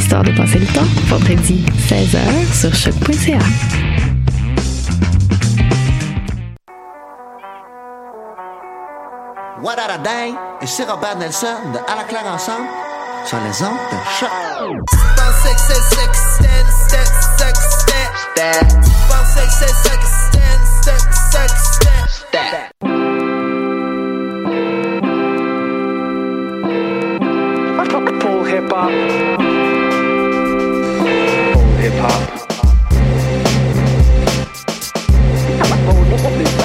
Histoire de passer le temps, vendredi 16h sur choc.ca. What a Day et c'est Robert Nelson de À la claire ensemble sur les ondes de choc. Full hip hop. Full Full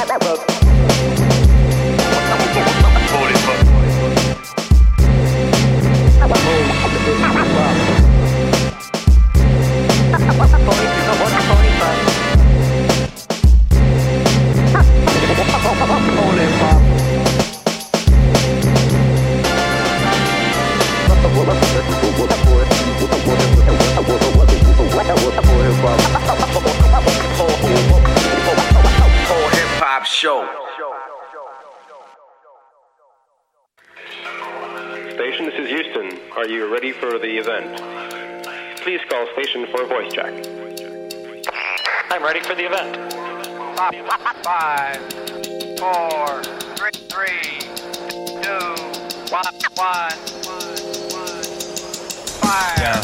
show. Station, this is Houston. Are you ready for the event? Please call station for a voice check. I'm ready for the event. Five, four, three, three, two, one, one, fire.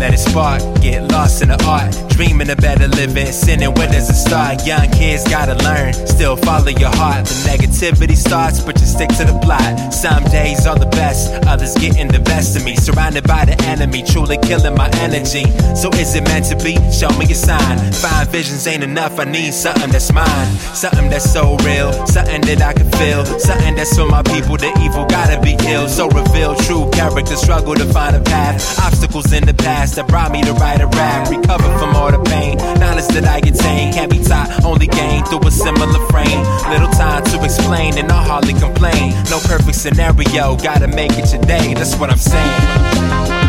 Let it spark, get lost in the art. Dreaming of better living, sinning where there's a start. Young kids gotta learn, still follow your heart. The negativity starts, but you stick to the plot. Some days are the best, others getting the best of me. Surrounded by the enemy, truly killing my energy. So is it meant to be? Show me a sign. Five visions ain't enough, I need something that's mine. Something that's so real, something that I can feel. Something that's for my people, the evil gotta be ill. So reveal true character, struggle to find a path. Obstacles in the past that brought me to write a rap. Recover from all the pain. Knowledge that I attain can't be taught, only gained through a similar frame. Little time to explain, and I hardly complain. No perfect scenario, gotta make it today. That's what I'm saying.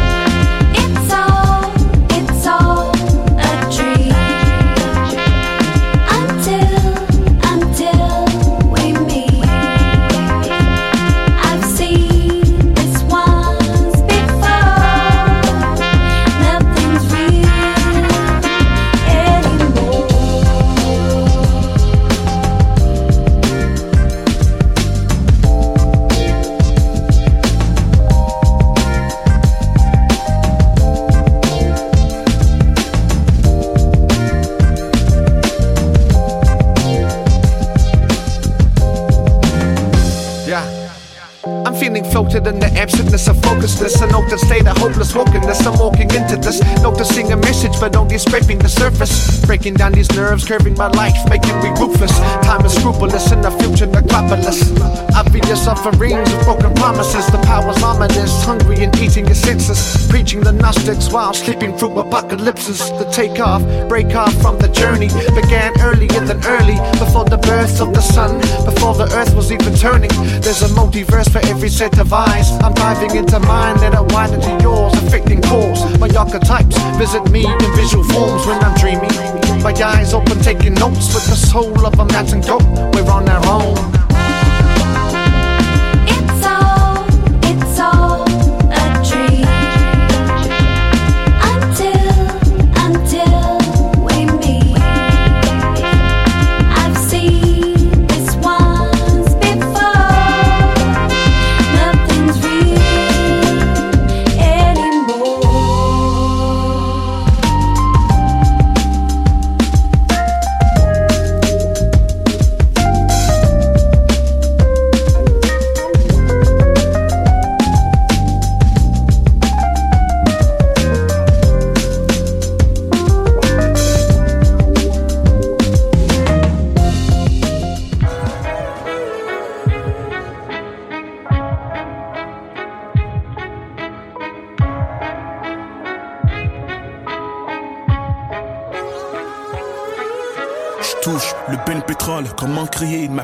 In the absentness of focusedness, an altered state of hopeless wokeness. I'm walking into this, noticing a message, but only scraping the surface. Breaking down these nerves, curving my life, making me ruthless. Time is scrupulous, and the future necropolis. Your sufferings of broken promises. The power's ominous, hungry and eating your senses. Preaching the Gnostics while sleeping through apocalypses. The takeoff, break off from the journey began earlier than early, before the birth of the sun, before the earth was even turning. There's a multiverse for every set of eyes. I'm diving into mine that are wider to yours, affecting cores. My archetypes visit me in visual forms when I'm dreaming. My eyes open, taking notes with the soul of a mountain goat. We're on our own.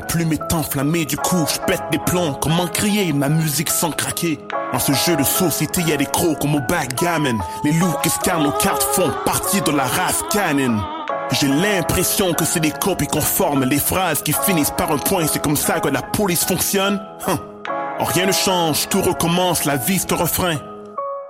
Plume est enflammée, du coup je pète des plombs. Comment crier ma musique sans craquer? Dans ce jeu de société, y a des crocs comme au backgammon. Les loups qui scannent nos cartes font partie de la race canon. J'ai l'impression que c'est des copies conformes. Les phrases qui finissent par un point, c'est comme ça que la police fonctionne. Hum. Oh, rien ne change, tout recommence, la vie c'est refrain.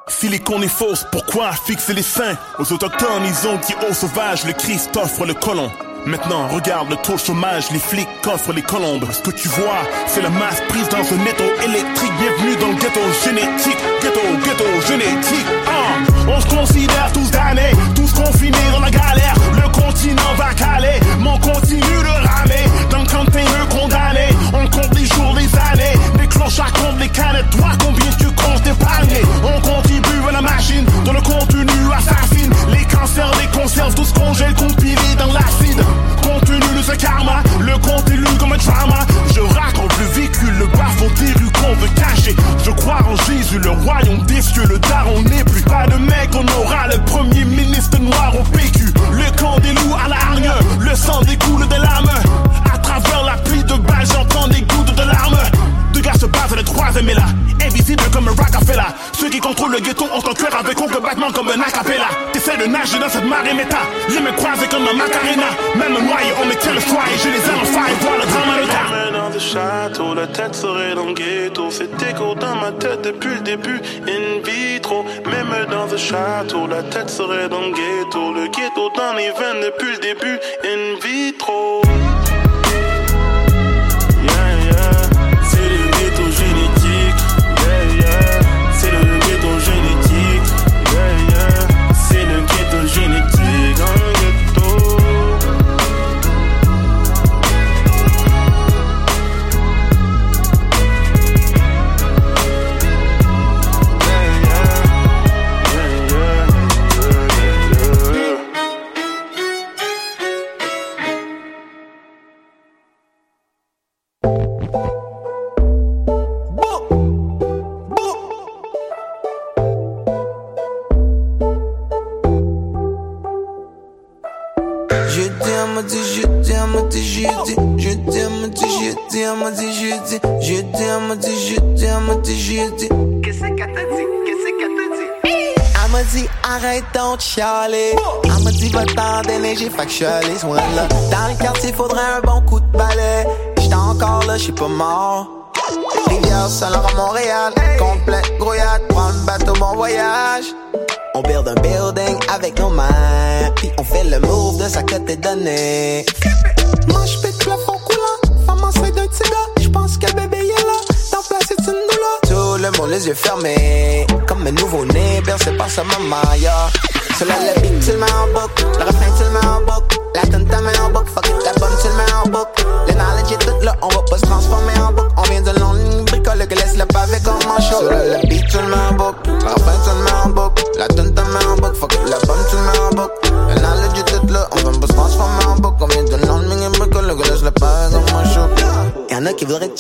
Si l'icône est fausse, pourquoi fixer les seins? Aux autochtones, ils ont dit aux sauvages, le Christ offre le colon. Maintenant, regarde le taux chômage, les flics coffrent les colombes. Ce que tu vois, c'est la masse prise dans un étau électrique. Bienvenue dans le ghetto génétique, ghetto, ghetto génétique. Ah, on se considère tous damnés, tous confinés dans la galère. Le continent va caler, mais on continue de ramer. Dans le container condamné, on compte les jours, les années. Les cloches à compte les canettes, toi combien tu comptes d'épargner? On contribue à la machine, dans le contenu assassine. Les cancers, les conserves, tout ce qu'on gèle tête serait dans le ghetto. C'est écho dans ma tête depuis le début, in vitro. Même dans le château, la tête serait dans le ghetto. Le ghetto dans les veines depuis le début, in vitro. De sa côté donné. Moi j'pète plafond coulant. Femme enceinte d'un petit gars. J'pense que bébé est là. Dans place c'est une douleur. Tout le monde les yeux fermés. Comme un nouveau-né bercé par sa maman, yeah. Sur la le beat, tu le mets en boucle. Le refrain, tu le mets en boucle. La tune, tu mets en boucle.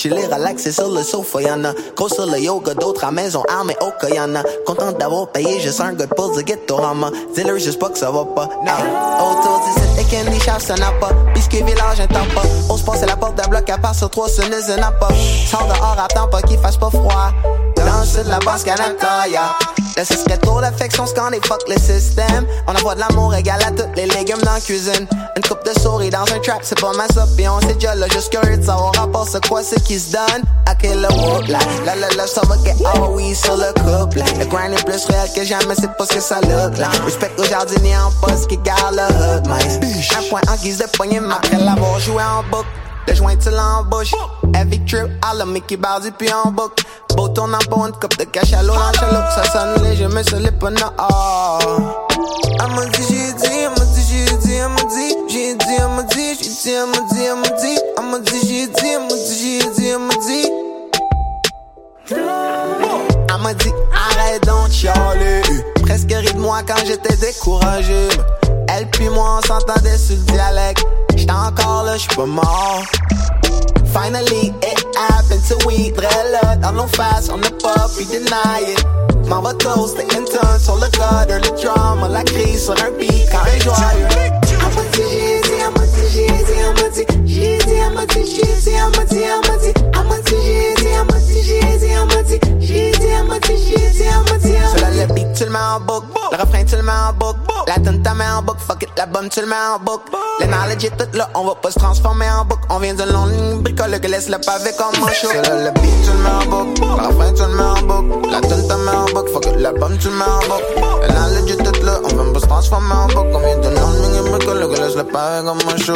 Chiller, relaxer sur le sofa. Y'en a gros sur le yoga, d'autres à maison, armés au cas. Y'en a content d'avoir payé, juste un de pause de ghetto rama. Dis-leur juste pas que ça va pas. Hey, autour d'ici, les candy shops, ça n'a pas. Biscuit village, un temps pas. On se passe la porte d'un bloc à part sur trois, ce n'est n'a pas. Sors dehors, attends pas qu'il fasse pas froid. Dans le sud, la basse Canada, yeah. Le c'est trop d'affection, est fuck le système. On envoie de l'amour égal à tous les légumes dans la cuisine. Une coupe de souris dans un trap, c'est pas ma soupe. Et on s'est déjà là, juste curieux de savoir rapport c'est quoi ce qui se donne. À quel whoop là, la la la, ça va get all oui sur le couple. Le grind est plus réel que jamais, c'est pas ce que ça look là. Respect aux jardiniers en poste qui garde le hood, mice. Un point en guise de poignée, après l'avoir joué en boucle. Le joint tu l'embauche. Heavy trip à la Mickey Bardi puis en boucle. Beau tourne en pour une coupe de l'eau dans chaloupe. Ça sonne léger, mais l'est pas non. Oh. Dit, elle m'a dit, elle m'a dit, m'a dit, j'ai dit, elle m'a dit, j'ai dit, m'a arrête donc chialer. Presque ri de moi quand j'étais découragé. Elle puis moi on s'entendait sur le dialecte. J'étais encore là, j'suis pas mort. Finally, it happened to we Drella dans nos faces, on ne pas puis deny it. M'en va toast, intern sur le gutter, le drama, la crise sur un beat, carré joyeux. J'ai j'ai. Sur la le beat, tu le mets en boucle, le refrain, tu le mets en boucle, la tune, t'as mets en boucle, fuck it, l'album, tu le mets en boucle. Le knowledge est tout là, on va pas se transformer en boucle, on vient de longue bricole que laisse le pavé comme un show. Sur la le beat, tu le mets en boucle, le refrain, tu le mets en boucle, la t'as mets en boucle, fuck it, l'album, tu le mets en boucle. Le knowledge est tout là, on vient pas se transformer en boucle, on vient de longue bricole que laisse le pavé comme un show.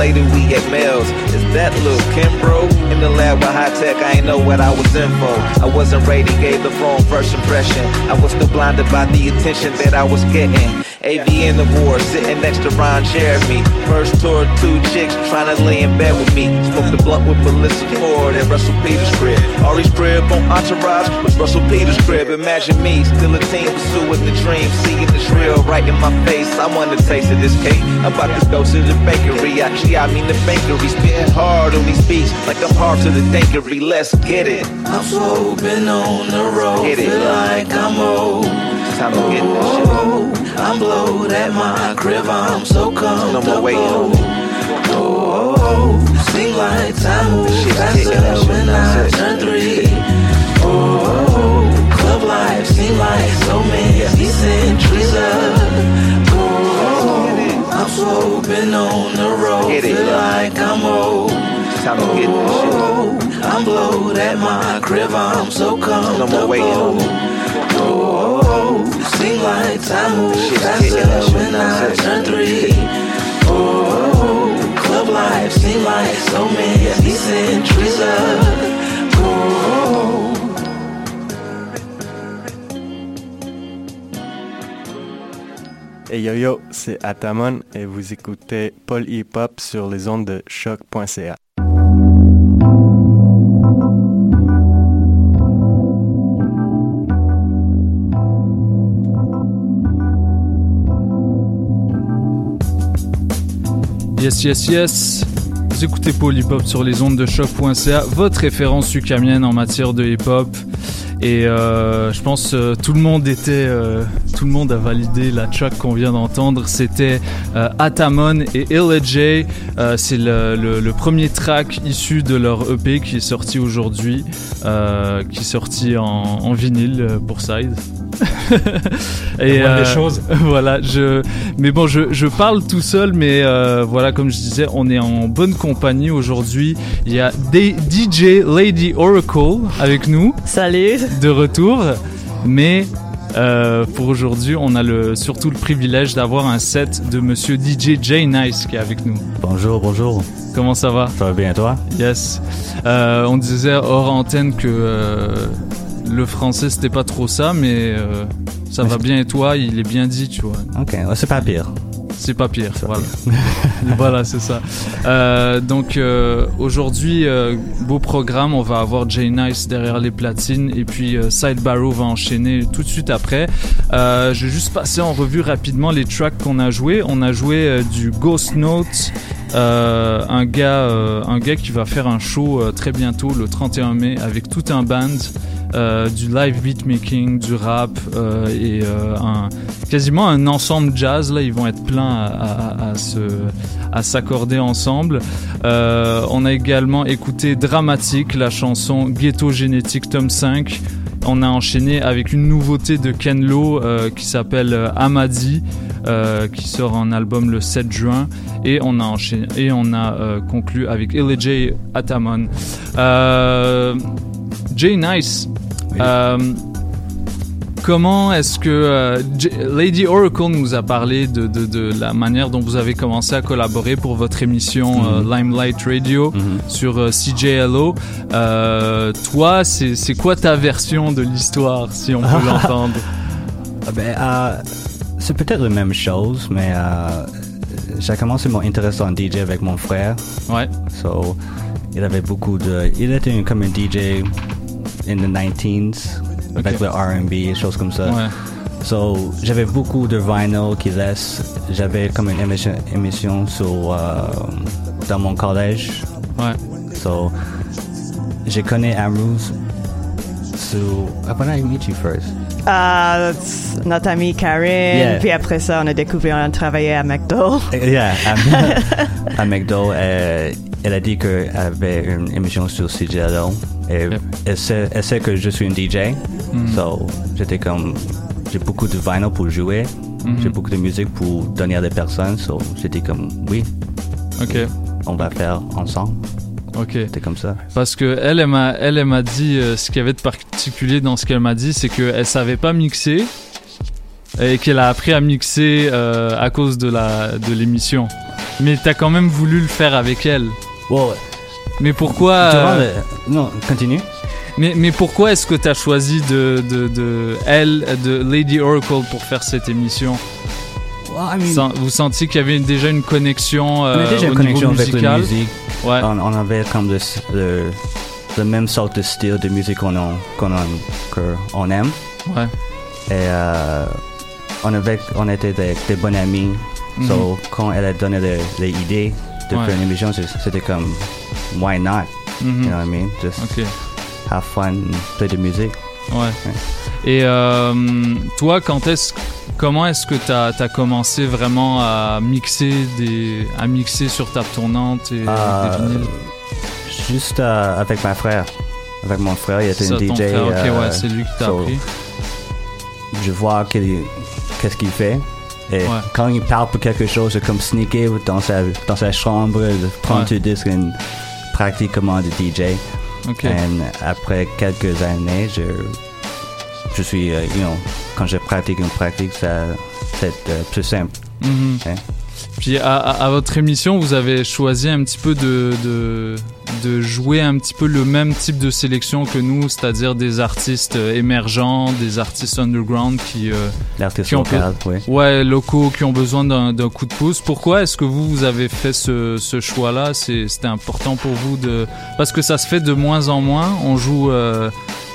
Later we at Mel's. Is that little Kim, bro? In the lab with high tech, I ain't know what I was in for. I wasn't ready, gave the wrong first impression. I was still blinded by the attention that I was getting. AV in the war, sitting next to Ron Jeremy. First tour, two chicks trying to lay in bed with me. Smoked the blunt with Melissa Ford at Russell Peters' crib. Ari's crib on Entourage was Russell Peters' crib. Imagine me, still a teen, pursuing the dream. Seeing this real right in my face. I want a taste of this cake. I'm about to go to the bakery. Actually, I mean the bakery. Spitting hard on these beats, like I'm hard to the dankery. Let's get it. I'm so been on the road, feel like I'm old. Time to get this shit. Oh. Oh, I'm blowed at my crib, I'm so comfortable. No more waiting. Oh, oh, oh, seem like time moves faster kicking, that shit, when I turn three. Oh, oh, oh, club life seem like so many centuries of. Oh, oh, I'm so been on the road, feel like I'm old. Time to get this shit. Oh, I'm blowed at my crib, I'm so comfortable. No more waiting. Oh, oh, oh, Hey yo yo, c'est Atamon et vous écoutez Paul Hip Hop sur les ondes de choc.ca. Yes, yes, yes. Vous écoutez Hop sur les ondes de choc.ca, votre référence ukamienne en matière de hip hop. Et euh, je pense euh, tout le monde était, euh, tout le monde a validé la track qu'on vient d'entendre. C'était euh, Atamon et Illa C'est le, le- premier track issu de leur EP qui est sorti aujourd'hui, qui est sorti en, en vinyle pour Side. Moindre des choses. voilà, je. Mais bon, je, je parle tout seul, mais euh, voilà, comme je disais, on est en bonne compagnie aujourd'hui. Il y a D- DJ Lady Oracle avec nous. Salut. De retour, mais. euh, pour aujourd'hui, on a le, surtout le privilège d'avoir un set de monsieur DJ J Nice qui est avec nous. Bonjour, bonjour. Comment ça va? Ça va bien, toi? Yes. Euh, on disait hors antenne que euh, le français c'était pas trop ça, mais euh, ça va bien et toi, il est bien dit, tu vois. Ok, c'est pas pire. C'est pas pire, voilà. voilà, c'est ça. Euh, donc euh, aujourd'hui, euh, beau programme, on va avoir Jay Nice derrière les platines et puis Side Barrow va enchaîner tout de suite après. Je vais juste passer en revue rapidement les tracks qu'on a joués. On a joué du Ghost Note, un gars, un gars qui va faire un show très bientôt, le 31 mai, avec tout un band. Euh, du live beatmaking, du rap euh, et euh, quasiment un ensemble jazz. Là, ils vont être pleins à, s'accorder ensemble. On a également écouté Dramatique, la chanson Ghetto Génétique tome 5. On a enchaîné avec une nouveauté de Ken Lo qui s'appelle Amadi, qui sort en album le 7 juin. Et on a enchaîné et conclu avec J Atamon. Euh, Jay Nice. Euh, comment est-ce que euh, Lady Oracle nous a parlé de, de- de la manière dont vous avez commencé à collaborer pour votre émission euh, Limelight Radio sur euh, CJLO. Toi, c'est c'est quoi ta version de l'histoire, si on peut l'entendre? Ah ben, c'est peut-être la même chose, mais j'ai commencé mon intérêt en DJ avec mon frère. Ouais. So, il avait beaucoup de. Il était comme un DJ in the 19s, avec le RB et choses comme ça. Ouais. So, j'avais beaucoup de vinyl qui laisse. J'avais comme une émission, émission sur, euh, dans mon collège. Ouais. So, j'ai connu Amrose sur. uh, When I meet you first. Euh, notre amie Karen, Yeah. puis après ça, on a découvert, on a travaillé à McDo. Yeah, à, à McDo, euh, elle a dit qu'elle avait une émission sur CJLO. Et elle, sait, elle sait que je suis un DJ. Mhm. So, j'étais comme. J'ai beaucoup de vinyl pour jouer. Mhm. J'ai beaucoup de musique pour donner à des personnes. So, j'étais comme, oui. Ok. On va faire ensemble. Ok. C'était comme ça. Parce que elle, elle m'a, elle, elle m'a dit euh, ce qu'il y avait de particulier dans ce qu'elle m'a dit, c'est qu'elle savait pas mixer et qu'elle a appris à mixer euh, à cause de la de l'émission. Mais t'as quand même voulu le faire avec elle. Mais pourquoi euh, Non, continue. Mais, mais pourquoi est-ce que t'as choisi de, de, de elle, de Lady Oracle pour faire cette émission? Vous sentiez qu'il y avait déjà une connexion On euh, déjà au une connexion niveau avec la musical? musique. Ouais. On, on avait comme le, le, le même sorte de style de musique qu'on que on aime. Ouais. Et euh, on, avait, on était des, des bons amis. So, quand elle a donné les, les idées de Ouais. faire une émission, c'était comme, why not? Mhm. You know what I mean? Just Ok. have fun, play the music. Ouais. Et euh, toi, quand est-ce, comment est-ce que tu as, commencé vraiment à mixer des, à mixer sur table tournante et Euh, des vinyles? Juste euh, avec mon frère. Avec mon frère, il était un DJ. frère, ok, euh, ouais, c'est lui qui t'a so, appris. Je vois qu'il- qu'est-ce qu'il fait. Et Ouais. quand il parle pour quelque chose, c'est comme sneaker dans sa, dans sa chambre, de prendre Ouais. du disque et pratiquer comment de DJ. Ok. Et après quelques années, je, je suis, euh, you know, quand je pratique une pratique, ça, c'est euh, plus simple. Mhm. Hein? Puis à, à- à votre émission, vous avez choisi un petit peu de, de, de jouer un petit peu le même type de sélection que nous, c'est-à-dire des artistes euh, émergents, des artistes underground qui, euh, qui ont local, oui. ouais, locaux, qui ont besoin d'un coup de pouce. Pourquoi est-ce que vous, vous avez fait ce, ce choix-là? C'était important pour vous de parce que ça se fait de moins en moins. On joue euh,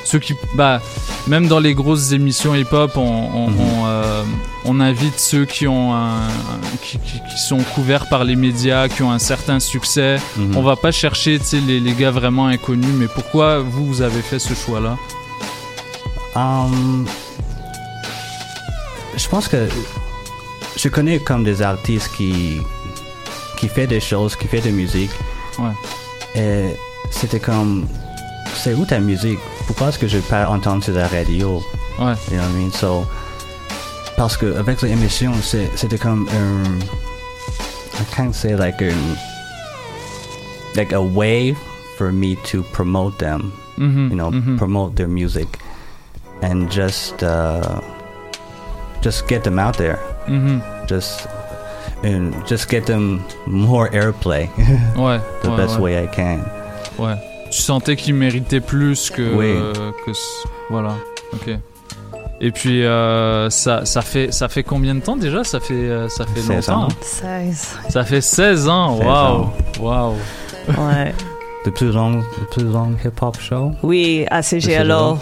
ceux qui, bah, même dans les grosses émissions hip-hop, on, on, Mhm. on, euh, on invite ceux qui ont un, qui, qui- qui sont couverts par les médias, qui ont un certain succès. Mhm. On va pas chercher, les, les gars vraiment inconnus. Mais pourquoi vous, vous avez fait ce choix-là? Um, je pense que je connais comme des artistes qui qui fait des choses, qui fait de la musique. Ouais. Et c'était comme, c'est où ta musique? Pourquoi est-ce que je pas entendre sur la radio? Ouais. You know what I mean? So, parce que avec l'émission, c'était comme un, I can't say like a, like a way for me to promote them. Mhm, You know, mhm. promote their music and just uh, just get them out there. Mhm. Just and just get them more airplay. Ouais, the ouais, best ouais. way I can. Ouais. Tu sentais qu'il méritait plus que. Oui. euh, que voilà. Ok. Et puis euh, ça, ça fait ça fait combien de temps déjà? Ça fait euh, ça fait 16 longtemps. ans. 16. Ça fait 16 ans. 16 Waouh. Waouh. Ouais. The plus long, the plus long hip hop show? Oui, à CGLO.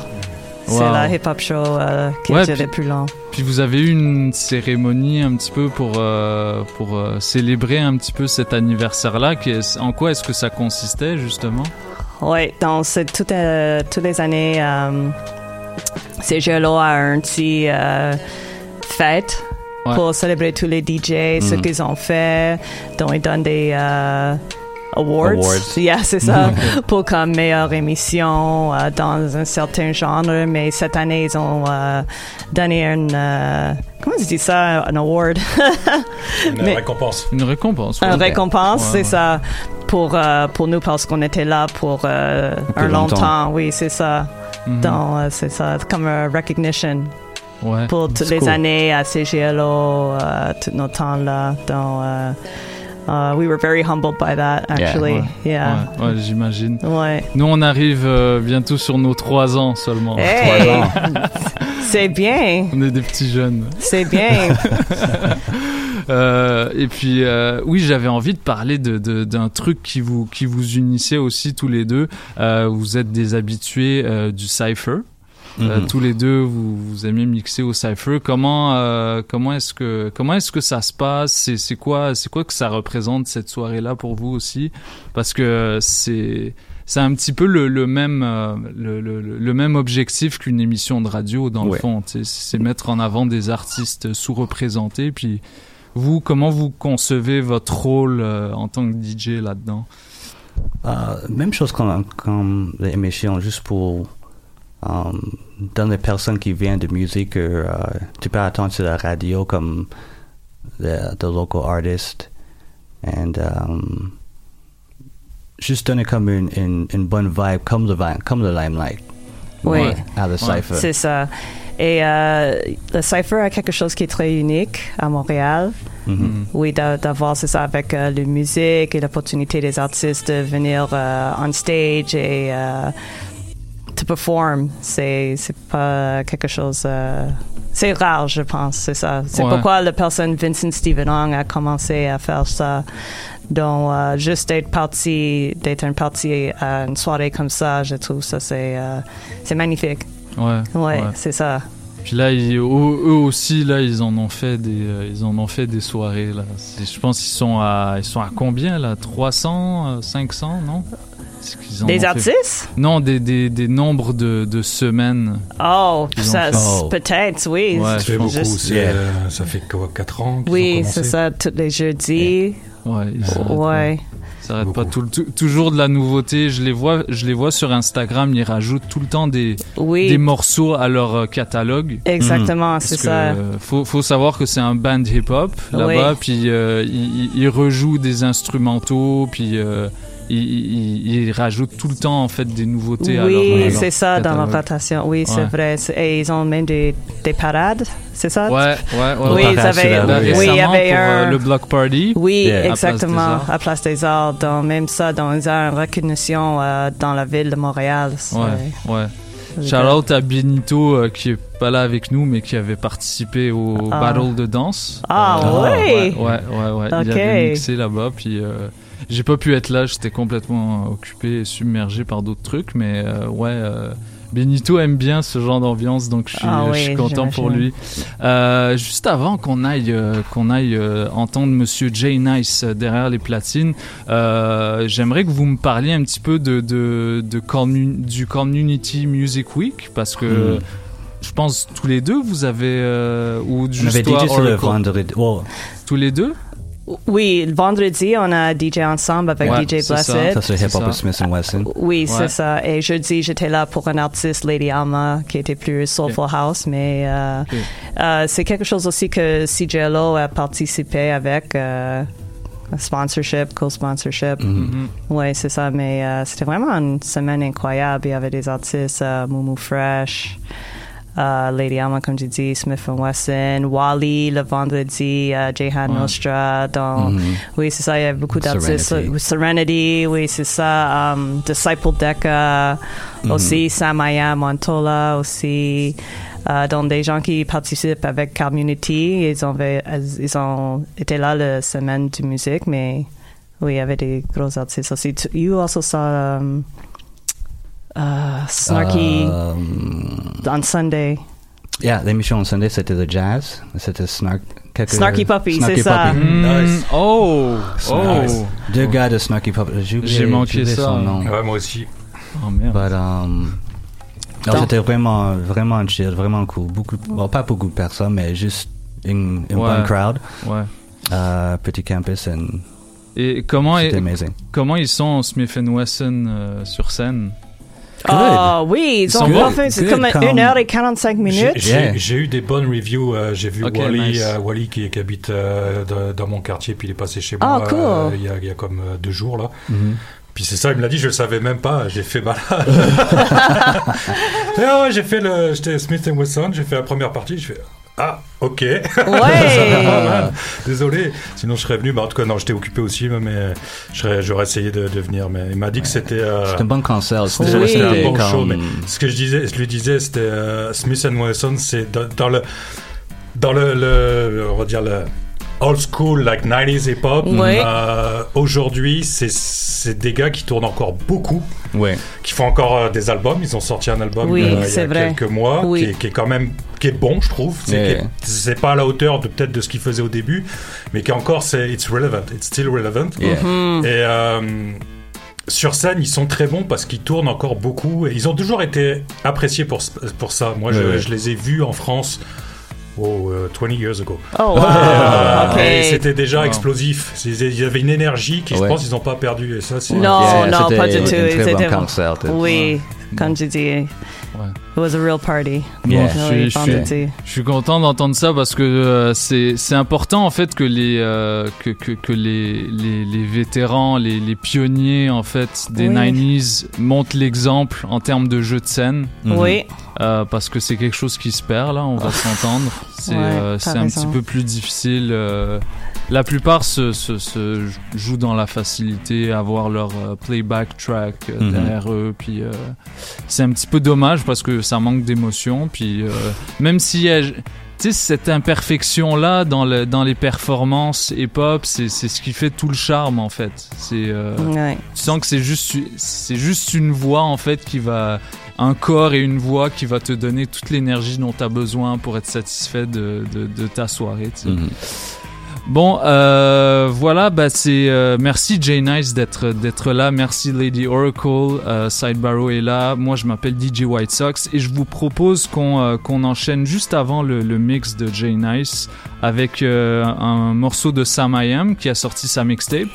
C'est Wow. la hip-hop show euh, qui Ouais, a duré puis- plus long. Puis vous avez eu une cérémonie un petit peu pour euh, pour euh, célébrer un petit peu cet anniversaire-là. En quoi est-ce que ça consistait justement? Oui, donc c'est tout, euh, toutes les années, euh, CGLO a un petit euh, fête Ouais. pour célébrer tous les DJ, ce Mhm. qu'ils ont fait. Donc ils donnent des euh, awards. Awards. Yeah, c'est ça. Pour comme meilleure émission euh, dans un certain genre. Mais cette année, ils ont euh, donné un... euh, comment tu dis ça? Un award. Une Mais- récompense. Une récompense. Un ouais. récompense, Ouais, c'est ouais. ça. Pour, euh, pour nous, parce qu'on était là pour euh, un longtemps. longtemps. Oui, c'est ça. Donc, euh, c'est ça. Comme un recognition Ouais. pour toutes les cool. années à CGLO, tout notre temps là. Donc, uh, we were very humbled by that, actually. Yeah. Ouais, ouais, j'imagine. Ouais. Nous, on arrive euh, bientôt sur nos trois ans seulement. Hey! C'est bien. On est des petits jeunes. C'est bien. Euh, et puis, euh, oui, j'avais envie de parler de, de- d'un truc qui vous, qui vous unissait aussi tous les deux. Euh, vous êtes des habitués euh, du cypher. Euh, Mhm. tous les deux, vous, vous aimez mixer au cypher. Comment, euh, comment est-ce que, comment est-ce que ça se passe? C'est, c'est quoi, c'est quoi que ça représente cette soirée-là pour vous aussi? Parce que c'est, c'est un petit peu le, le même, euh, le, le- même objectif qu'une émission de radio dans le fond. C'est mettre en avant des artistes sous-représentés. Puis vous, comment vous concevez votre rôle euh, en tant que DJ là-dedans? Euh, même chose comme, comme l'émission, juste pour um, dans les personnes qui viennent de musique, euh, tu peux attendre sur la radio comme the, the local artist and um, juste donner comme une, une, une bonne vibe, comme le, vi- comme le limelight. Oui. Ouais, À le cypher. C'est ça. Et euh, le Cypher a quelque chose qui est très unique à Montréal. Mhm. Oui, d'a- d'avoir, c'est ça, avec euh, la musique et l'opportunité des artistes de venir euh, on stage et euh, to perform. C'est, c'est pas quelque chose euh, C'est rare, je pense, c'est ça. C'est Ouais. pourquoi la personne Vincent Stephen Hong a commencé à faire ça. Donc, euh, juste d'être parti, d'être un parti à une soirée comme ça, je trouve ça c'est euh, c'est magnifique. Ouais. Ouais, c'est ça. Puis là, ils- eux eux aussi, là, ils en ont fait des, euh, ils en ont fait des soirées là. Je pense qu'ils sont à, ils sont à combien là? 300, euh, 500, non? C'est qu'ils en Des ont fait- artistes? Non, des, des, des nombres de, de semaines. Oh, ça, c'est- peut-être, oui. Ouais, Ça fait beaucoup. c'est, euh, ça fait quoi, 4 ans Oui, c'est ça, tous les jeudis. Ouais, ils s'arrêtent Ouais. Ils s'arrêtent pas tout, le- tout- toujours de la nouveauté. Je les vois, je les vois sur Instagram. Ils rajoutent tout le temps des, Oui. des morceaux à leur euh, catalogue. Exactement, c'est ça. euh, faut, faut savoir que c'est un band hip-hop là-bas. Oui. Puis euh, ils rejouent des instrumentaux. Puis euh, ils, ils- ils rajoutent tout le temps en fait des nouveautés. Oui, c'est ça dans catalogue. rotation. Oui, c'est Ouais. vrai. Et ils ont même des, des parades, c'est ça? Ouais, ouais, ouais. Oui, ils avaient, Là, oui, il y avait pour euh, un... le Block Party. Oui, exactement, à Place des Arts. Donc, même ça, dans ils ont une recognition euh, dans la ville de Montréal. Ouais, ouais. Shout out à Benito euh, qui est pas là avec nous mais qui avait participé au Ah. battle de danse. Ah, Euh, ouais. Ouais, ouais, ouais. ouais. Il avait mixé là-bas puis euh, j'ai pas pu être là, j'étais complètement occupé et submergé par d'autres trucs mais euh, ouais. euh, Benito aime bien ce genre d'ambiance, donc je suis, Ah je suis oui, content pour lui. Euh, juste avant qu'on aille, euh, qu'on aille euh, entendre Monsieur Jay Nice derrière les platines, euh, j'aimerais que vous me parliez un petit peu de, de, de commu- du Community Music Week, parce que Mm. je pense tous les deux vous avez euh, ou On juste avait toi, DJ sur le vendredi. well, Tous les deux? Oui, le vendredi, on a DJ ensemble avec Ouais, DJ ça. Blessed. Ça, c'est Hip Hop Smith Wesson. Oui, Ouais. c'est ça. Et jeudi, j'étais là pour un artiste, Lady Alma, qui était plus Soulful House, mais euh, euh, c'est quelque chose aussi que CJLO a participé avec. euh, sponsorship, co-sponsorship. Mhm. Oui, c'est ça. Mais euh, c'était vraiment une semaine incroyable. Il y avait des artistes, euh, Mumu Fresh, euh, Lady Alma, comme tu dis, Smith Wesson, Wally le vendredi, euh, Jehan Ouais. Nostra. Donc, Mhm. oui, c'est ça. Il y a beaucoup d'artistes. Serenity. Serenity, oui, c'est ça. Um, Disciple Deca, Mhm. aussi Samaya Montola, aussi. Euh, donc, des gens qui participent avec Community, ils ont, fait- ils ont été là la semaine de musique, mais oui, il y avait des gros artistes aussi. You also saw um, uh, Snarky Um, on Sunday. Yeah, l'émission on Sunday, c'était le jazz. C'était Snark. quelques- Snarky Puppy, Snarky c'est ça. Puppy. Mm, Nice. Oh, Nice. oh. Deux gars de Snarky Puppy. J'ai manqué ça. son nom. Ouais, moi aussi. Oh merde. But, um, c'était vraiment, vraiment chill, vraiment cool. Beaucoup, bon, pas beaucoup de personnes, mais juste une, une Ouais. bonne crowd. Ouais. Euh, petit campus and Et comment, C'était est- amazing. comment ils sont Smith Wesson euh, sur scène? Ah oui, ils ont fait, c'est comme Comme- 1h45 J'ai- minutes. J'ai eu des bonnes reviews. euh, J'ai vu Wally, nice. euh, Wally qui, qui habite euh, de- dans mon quartier, puis il est passé chez Ah, moi cool. euh, il y, a, il y a comme euh, deux jours là. Mhm. Puis c'est ça, il me l'a dit, je le savais même pas, j'ai fait malade. Ah ouais, j'ai fait le, j'étais Smith Wesson, j'ai fait la première partie, je fais ah ok. Ouais. Désolé, sinon je serais venu. Mais en tout cas non, j'étais occupé aussi, mais je serais- j'aurais essayé de, de venir. Mais il m'a dit que c'était. euh, C'était un bon concert. c'était c'était un bon comme- show. Mais ce que je disais, je lui disais, c'était euh, Smith Wesson, c'est dans, dans le dans le, le on va dire le old school like 90s hip hop. Ouais. euh, Aujourd'hui, c'est c'est des gars qui tournent encore beaucoup. Ouais. Qui font encore euh, des albums. Ils ont sorti un album Oui, euh, il y a vrai. quelques mois, Oui. qui, est, qui est quand même qui est bon, je trouve. C'est Yeah. qui est- c'est pas à la hauteur de peut-être de ce qu'ils faisaient au début, mais qui encore c'est it's relevant, it's still relevant. Yeah. Mhm. Et euh, sur scène, ils sont très bons parce qu'ils tournent encore beaucoup. Et ils ont toujours été appréciés pour, pour ça. Moi, je, Ouais, ouais. je les ai vus en France. Oh, euh, 20 years ago. Oh, wow. Euh, c'était déjà Wow. explosif. C'est- Il y avait une énergie qui, je pense, ils n'ont pas perdu. Et ça, c'est Non, Yeah, non, c'était pas du un tout. très Ils bon concert. Oui, comme. It was a real party. Yeah. Bon, je, suis, je suis- vendredi. je suis content d'entendre ça parce que euh, c'est important en fait que les euh, que, que, que les, les, les vétérans, les, les pionniers en fait des Oui. 90s montrent l'exemple en termes de jeu de scène. Mhm. Oui, Euh, parce que c'est quelque chose qui se perd là, on va s'entendre. C'est Ouais, euh, un raison. petit peu plus difficile. La plupart se, se, se jouent dans la facilité, avoir leur euh, playback track euh, Mhm. derrière eux, puis euh, c'est un petit peu dommage parce que ça manque d'émotion, puis euh, même s'il y a tu sais, cette imperfection-là dans, le, dans les performances hip-hop, c'est c'est ce qui fait tout le charme, en fait. C'est, euh, Ouais. Tu sens que c'est juste, c'est juste une voix, en fait, qui va... Un corps et une voix qui va te donner toute l'énergie dont tu as besoin pour être satisfait de, de, de ta soirée. Bon, euh, voilà, bah c'est euh, merci Jay Nice d'être d'être là, merci Lady Oracle, euh, Sidebarrow est là, moi je m'appelle DJ White Sox et je vous propose qu'on euh, qu'on enchaîne juste avant le, le mix de Jay Nice avec un morceau de Sam I Am qui a sorti sa mixtape.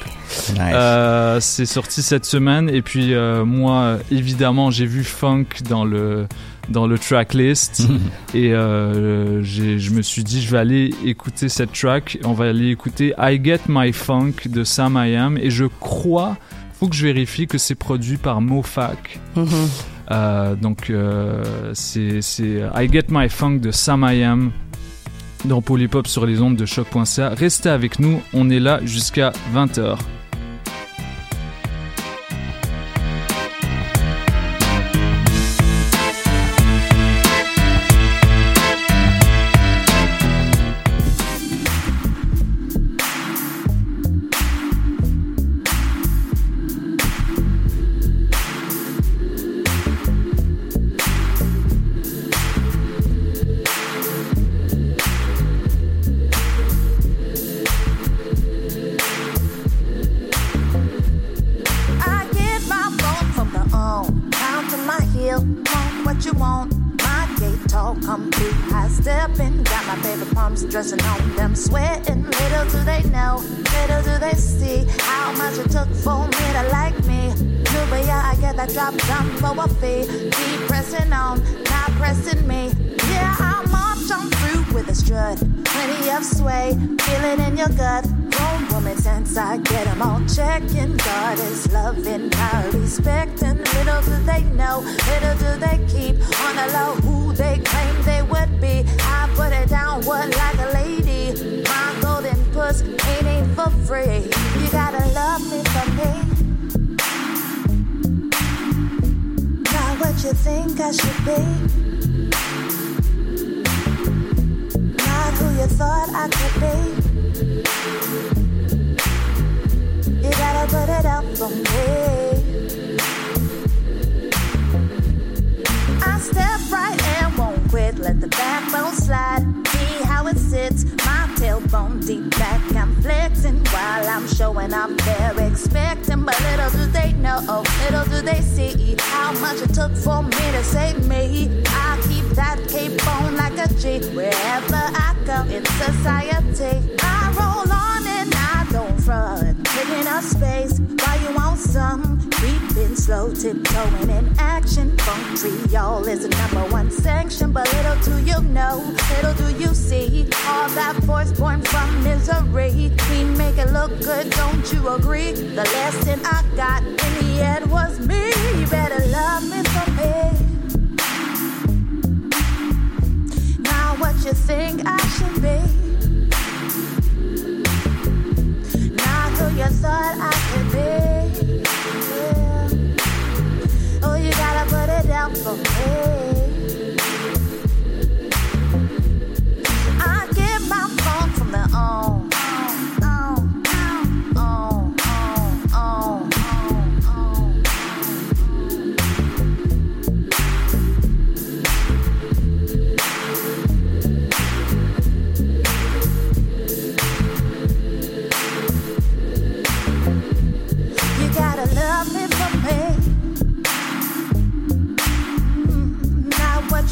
Euh, c'est sorti cette semaine et puis moi évidemment j'ai vu Funk dans le dans le tracklist. Et euh, je me suis dit je vais aller écouter cette track. On va aller écouter I Get My Funk de Sam I Am. Et je crois faut que je vérifie que c'est produit par MoFac Mhm. Euh, donc euh, c'est c'est I Get My Funk de Sam I Am dans Polypop sur les ondes de choc.ca restez avec nous. On est là jusqu'à 20h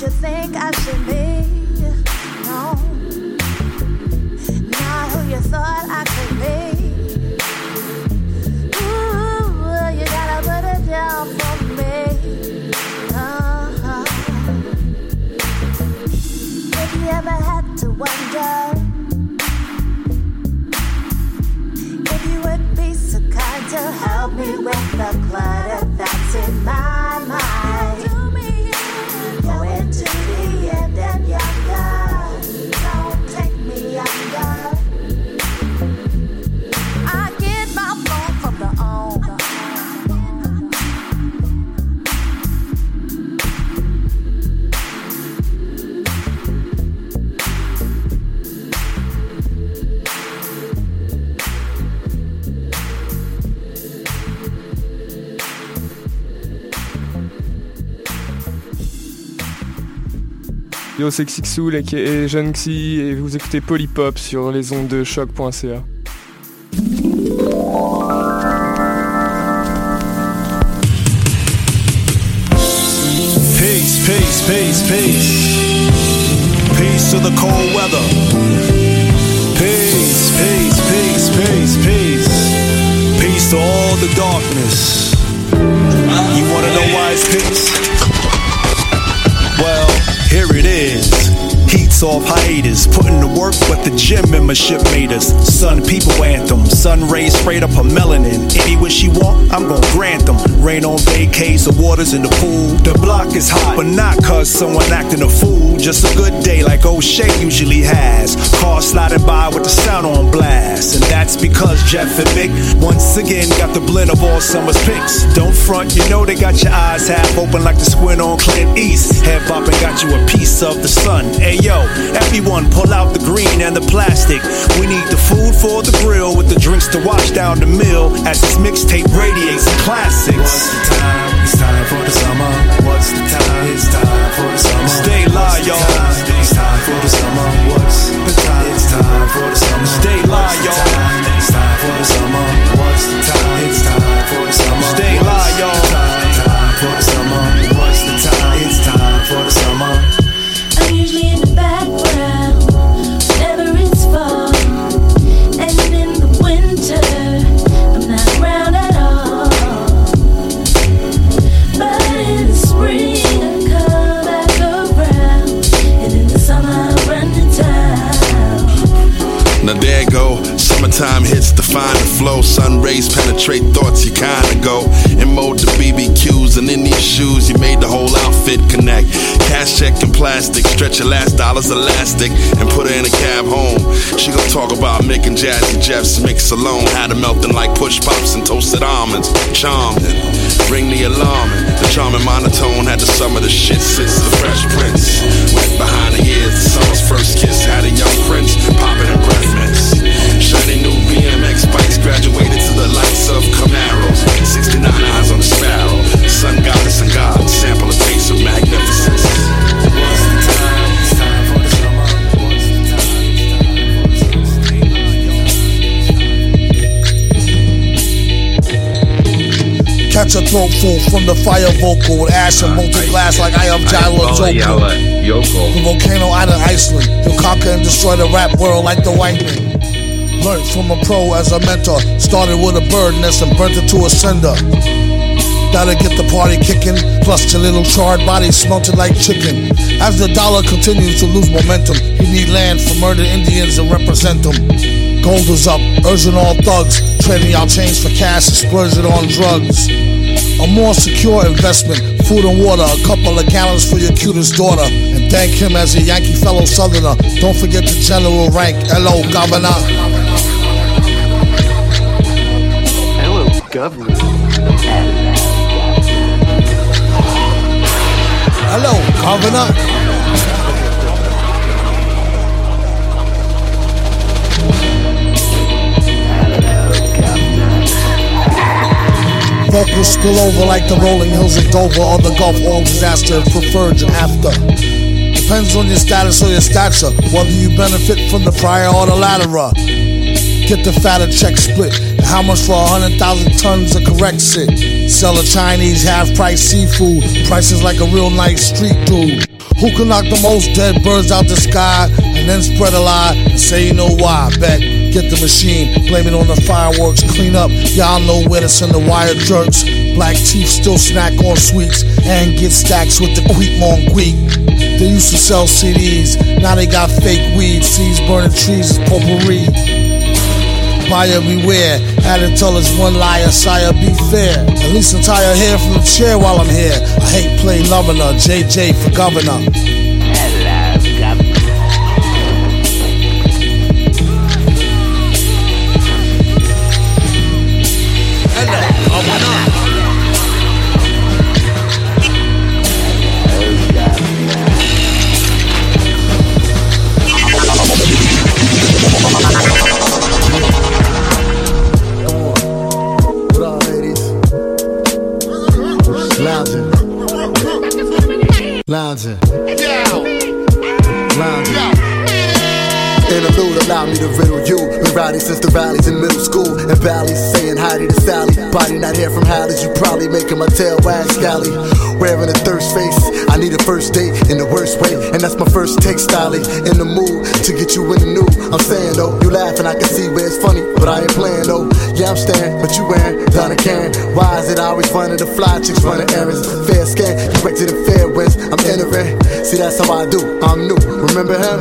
you think I should be. Yo, c'est Xixoul et Jeune Xi et vous écoutez Polypop sur les ondes de choc.ca. Peace, peace, peace, peace. Peace to the cold weather. Peace, peace, peace, peace, peace. Peace to all the darkness. You wanna know why it's peace? Off hiatus, putting to work what the gym membership made us. Sun people anthem, sun rays sprayed up her melanin. Any wish she want, I'm gonna grant them. Rain on vacays, the water's in the pool. The block is hot, but not cause someone acting a fool. Just a good day like O'Shea usually has. Car sliding by with the sound on blast. And that's because Jeff and Mick once again got the blend of all summer's picks. Don't front, you know they got your eyes half open like the squint on Clint East. Head bopping got you a piece of the sun. Hey yo, everyone pull out the green and the plastic. We need the food for the grill with the drinks to wash down the mill as this mixtape radiates the classics. What's the time? It's time for the summer. What's the time? It's time for the summer. Stay live, y'all. It's time for the summer. What's the time? It's time for the summer. Stay live, y'all. It's time for the summer. What's the time? It's time for the summer. Stay live, Summertime hits to find the flow. Sun rays penetrate thoughts, you kinda go. In mode to BBQs and in these shoes, you made the whole outfit connect. Cash check and plastic, stretch your last dollars elastic and put her in a cab home. She gon' talk about Mick and Jazzy Jeff's mix alone. Had her melting like push pops and toasted almonds. Charmed and ring the alarm. The charming monotone had the summer the shit since the fresh prince. Went behind the years, the summer's first kiss had a young prince popping a breath mints. Graduated to the likes of Camaros. 69 eyes on the sparrow. Sun goddess and God, sample a taste of magnificence. Catch a throat full from the fire vocal with ash and molten glass like I am Jalo Joko. The volcano out of Iceland. He'll conquer and destroy the rap world like the white man. Learned from a pro as a mentor. Started with a bird nest and burnt it to a cinder. Gotta get the party kicking. Plus your little charred body smelted like chicken. As the dollar continues to lose momentum, you need land for murdered Indians to represent them. Gold is up, urging all thugs, trading y'all change for cash and splurging on drugs. A more secure investment, food and water, a couple of gallons for your cutest daughter, and thank him as a Yankee fellow Southerner. Don't forget the general rank, hello, governor. Hello, governor. Hello, governor. Vocals spill over like the rolling hills of Dover or the Gulf oil disaster preferred and after. Depends on your status or your stature, whether you benefit from the prior or the latter. Get the fatter check split. How much for a hundred thousand tons of correct sit? Sell a Chinese half price seafood. Prices like a real nice street dude. Who can knock the most dead birds out the sky and then spread a lie and say you know why? Bet get the machine, blame it on the fireworks, clean up. Y'all know where to send the wire jerks. Black teeth still snack on sweets and get stacks with the Queek Monqueek. They used to sell CDs, now they got fake weed. Seeds burning trees is potpourri. Buyer beware, tell us one liar, sire, be fair. At least untie her hair from the chair while I'm here. I hate play loving JJ for governor. Lounging. Lounging. Interlude allow me to riddle you. Been rowdy since the rallies in middle school. And valleys saying hi to Sally. Body not here from Hallies, you probably making my tail wag scally. Wearing a thirst face, I need a first date in the worst way. And that's my first take styling. In the mood to get you in the new. I'm saying though, you laughing, I can see where it's funny. But I ain't playing though. Yeah, I'm staring, but you wearing Donna Karan. Why is it always fun to the fly chicks running errands? Fair scan, to the fair winds. I'm entering. See, that's how I do. I'm new. Remember him?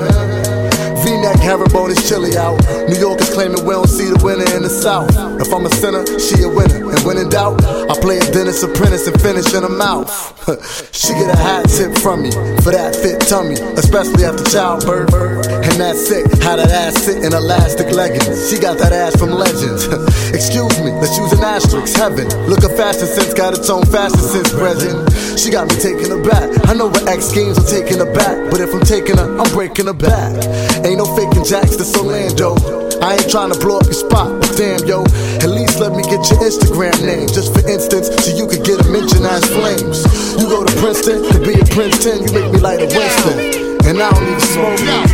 V-neck, herringbone is chilly out. New York is claiming we don't see the winner in the South. If I'm a sinner, she a winner. When in doubt, I play a dentist Apprentice and finish in her mouth. she get a hat tip from me for that fit tummy, especially after childbirth. And that's sick, how that ass sit in elastic leggings. She got that ass from legends. Excuse me, let's use an asterisk. Heaven, look a fashion sense, got its own fashion sense, brethren. She got me taking her back. I know her ex schemes are taking her back, but if I'm taking her, I'm breaking her back. Ain't no faking jacks, this Orlando. I ain't trying to blow up your spot, but damn yo, at least let me get your Instagram name, just for instance, so you could get a mention as flames. You go to Princeton, to be a Princeton, you make me like a Winston. And I don't even smoke. Out.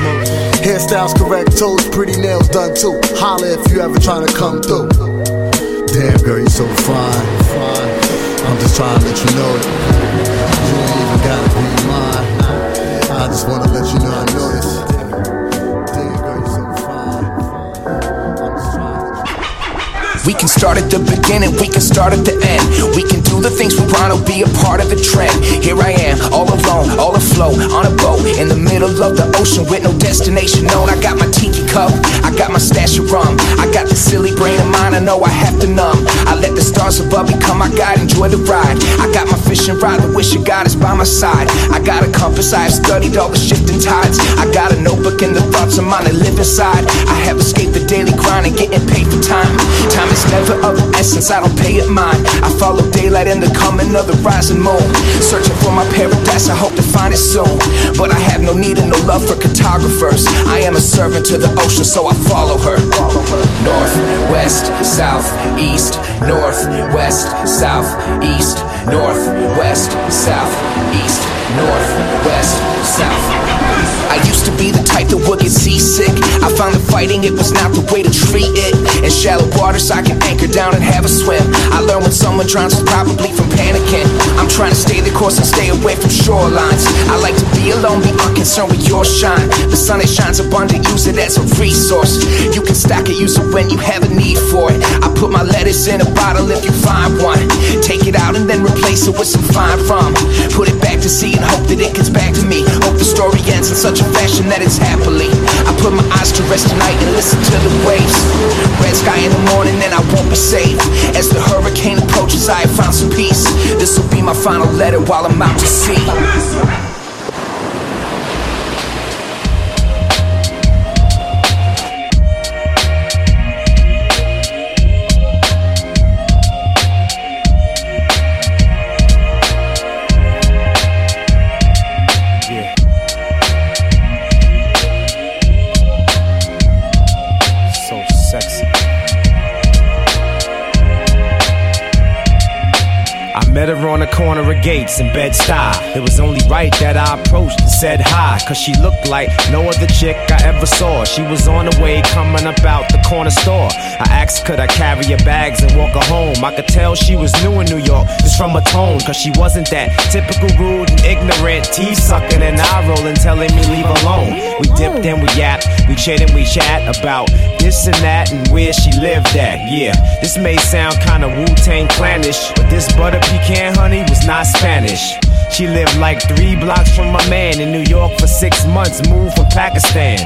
Hairstyles correct, toes, pretty nails done too. Holla if you ever trying to come through. Damn girl, you so fine, fine. I'm just trying to let you know it. You ain't even gotta be mine. I just wanna let you know We can start at the beginning, we can start at the end. We can do the things we wanna be a part of the trend. Here I am, all alone, all afloat, on a boat, in the middle of the ocean with no destination known. I got my tiki cup, I got my stash of rum. I got the silly brain of mine, I know I have to numb. I let the stars above become my guide, enjoy the ride. I got my fishing rod, the wish of God is by my side. I got a compass, I have studied all the shifting tides. I got a notebook and the thoughts of mine that live inside. I have escaped the daily grind and getting paid for time. Time is never of essence, I don't pay it mine. I follow daylight and the coming of the rising moon. Searching for my paradise, I hope to find it soon. But I have no need and no love for cartographers. I am a servant to the ocean, so I follow her. North, west, south, east, north, west, south, east, north, west, south, east, north, west, south. I used to be the type that would get seasick. I found that fighting it was not the way to treat it. In shallow waters, I can anchor down and have a swim. I learned when someone drowns is probably from panicking. I'm trying to stay the course and stay away from shorelines. I like to be alone, be unconcerned with your shine. The sun it shines abundant, use it as a resource. You can stack it, use it when you have a need for it. I put my lettuce in a bottle if you find one. Take it out and then replace it with some fine rum. Put it back to sea and hope that it gets back to me. Hope the story ends in such a fashion that it's happily. I put my eyes to rest tonight and listen to the waves. Red sky in the morning and I won't be safe. As the hurricane approaches, I have found some peace. This will be my final letter while I'm out to sea. Gates in Bed-Stuy. It was only right that I approached and said hi, cause she looked like no other chick I ever saw. She was on the way coming up out the corner store. I asked, could I carry her bags and walk her home? I could tell she was new in New York just from her tone, cause she wasn't that typical rude and ignorant, teeth sucking and eye rolling, telling me leave alone. We dipped and we yapped, we chit and we chat about this and that and where she lived at. Yeah, this may sound kinda Wu Tang clannish, but this butter pecan honey was not Spanish. She lived like three blocks from my man in New York for six months, moved from Pakistan.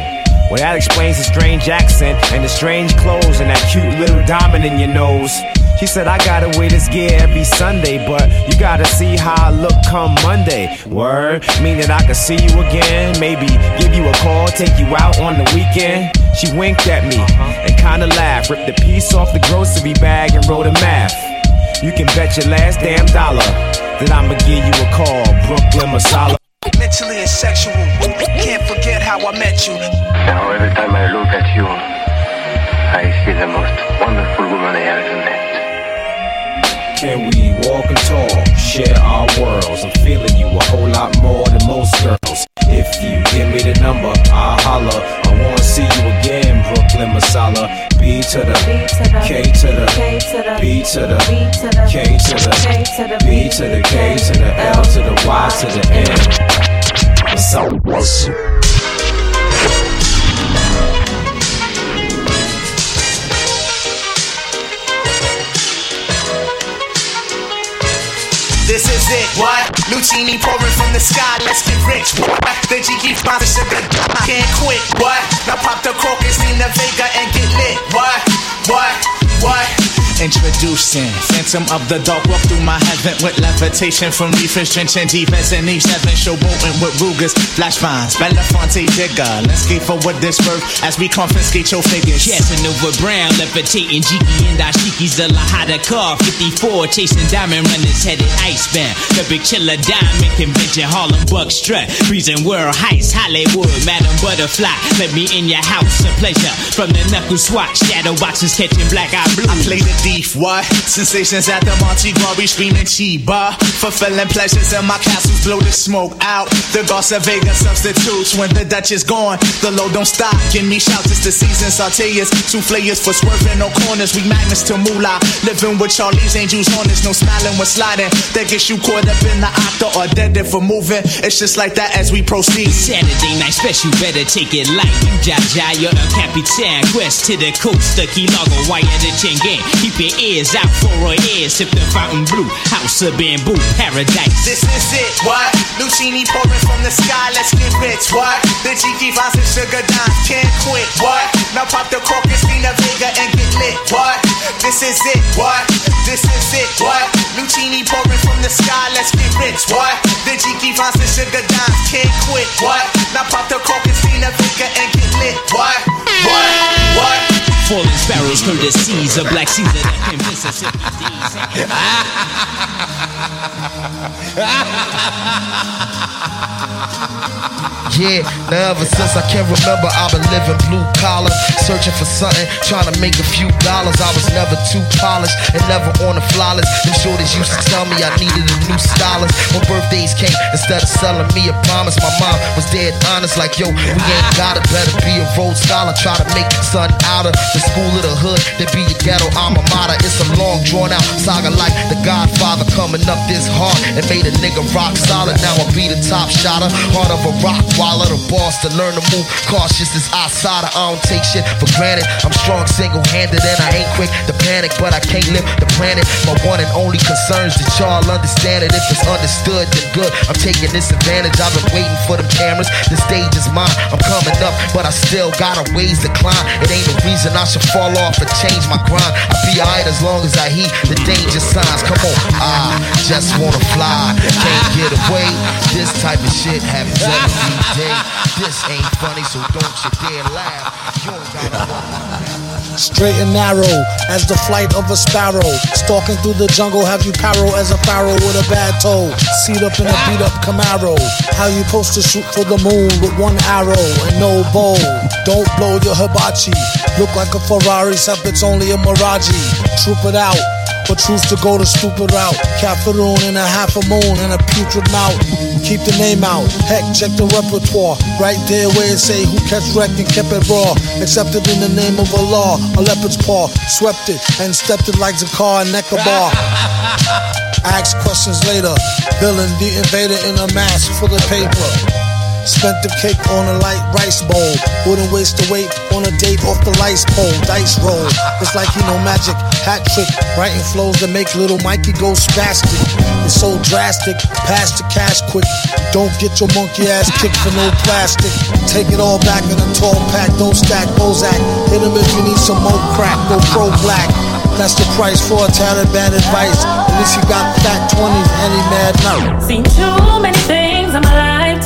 Well, that explains the strange accent and the strange clothes and that cute little diamond in your nose. She said, I gotta wear this gear every Sunday, but you gotta see how I look come Monday. Word, meaning I could see you again, maybe give you a call, take you out on the weekend. She winked at me uh-huh. and kinda laughed, ripped a piece off the grocery bag and wrote a math. You can bet your last damn dollar that I'ma give you a call, Brooklyn Masala. Mentally and sexual, can't forget how I met you. Now every time I look at you, I see the most wonderful woman I ever met. Can we walk and talk, share our worlds? I'm feeling you a whole lot more than most girls. If you give me the number, wanna see you again, Brooklyn Masala. B to the K to the B to the K to the B to the K to the L to the Y to the N. So what's it? What? Lucini pouring from the sky, let's get rich. What? The finds the sugar, can't quit. What? Now pop the cork and steam the Vega and get lit. What? What? What? Introducing Phantom of the Dark Walk through my heaven with levitation from reefers drenching defense in each seven showboating with Rugers, flash vines, Belafonte digger. Let's skate for what this worth as we confiscate your figures. Casanova Brown, levitating Jiki and Dashiki's the Lahada car. 54, chasing diamond runners headed icebound. The big chiller diamond convention, Harlem Buck strut. Freezing world heights, Hollywood, Madam Butterfly. Let me in your house, a pleasure. From the knuckle swatch, shadow boxes catching black eye blue. I play the thief, what? Sensations at the Monte Glory screaming Chiba. Fulfilling pleasures in my castles, blow the smoke out. The Garcia Vega substitutes when the Dutch is gone. The load don't stop, give me shouts, it's the season. Sauteas, two flayers for swerving no corners. We magnets to moolah. Living with Charlie's angels on us, no smiling when sliding. That gets you caught up in the octa or dead if we're moving. It's just like that as we proceed. Saturday night special, better take it light. You Jaja, you're a Capitan. Quest to the coast, the Key Largo, wire the chain gang. Keep your ears out for our ears. Sip the fountain blue, house of bamboo, paradise. This is it, what? Lucini pouring from the sky, let's get rich, what? The Jiki finds and sugar dimes, can't quit, what? Now pop the cork and the Vega and get lit, what? This is it, what? This is it, what? Lucini pouring from the sky, let's get rich, what? The Jiki finds and sugar dimes, can't quit, what? Now pop the cork and the Vega and get lit, what? What? What? Falling sparrows heard the seas of Black Caesar can Mississippi Yeah, now ever since I can remember, I've been living blue collar, searching for something, trying to make a few dollars. I was never too polished and never on the flawless. Them shorties used to tell me I needed a new stylist. When birthdays came, instead of selling me a promise, my mom was dead honest, like yo, we ain't got it. Better be a Rhodes scholar, try to make something out of the school of the hood. Then be a ghetto alma mater. It's a long drawn out saga like The Godfather coming up this hard and made a nigga rock solid. Now I be the top shotter, heart of a rock waller, the boss to learn to move cautious as outsider. I don't take shit for granted. I'm strong single handed and I ain't quick to panic, but I can't live the planet. My one and only concerns that y'all understand it. If it's understood, then good. I'm taking this advantage. I've been waiting for them cameras. The stage is mine. I'm coming up, but I still got a ways to climb. It ain't a reason I should fall off and change my grind. I be alright as long as I heed the danger signs. Come on, I just wanna fly. Can't get away. This type of shit happens every day. This ain't funny, so don't you dare laugh. You Straight and narrow as the flight of a sparrow. Stalking through the jungle, have you paro as a pharaoh with a bad toe. Seat up in a beat up Camaro. How you supposed to shoot for the moon with one arrow and no bow? Don't blow your hibachi. Look like a Ferrari, except it's only a Mirage. Troop it out. But choose to go the stupid route. Caffeine and a half a moon and a putrid mouth. Keep the name out. Heck, check the repertoire. Right there where it say who catch wreck and kept it raw. Accepted in the name of a law. A leopard's paw. Swept it and stepped it like Zakar and Necabar. Ask questions later. Villain, the invader in a mask for the paper. Spent the cake on a light rice bowl. Wouldn't waste the weight on a date off the lights pole. Dice roll. It's like he know magic. Hat trick. Writing flows that make little Mikey go spastic. It's so drastic. Pass the cash quick. Don't get your monkey ass kicked for no plastic. Take it all back in a tall pack. Don't stack Bozak. Hit him if you need some more crack. Go pro black. That's the price for a Taliban advice. At least you got fat 20s and he mad now. Seen too many things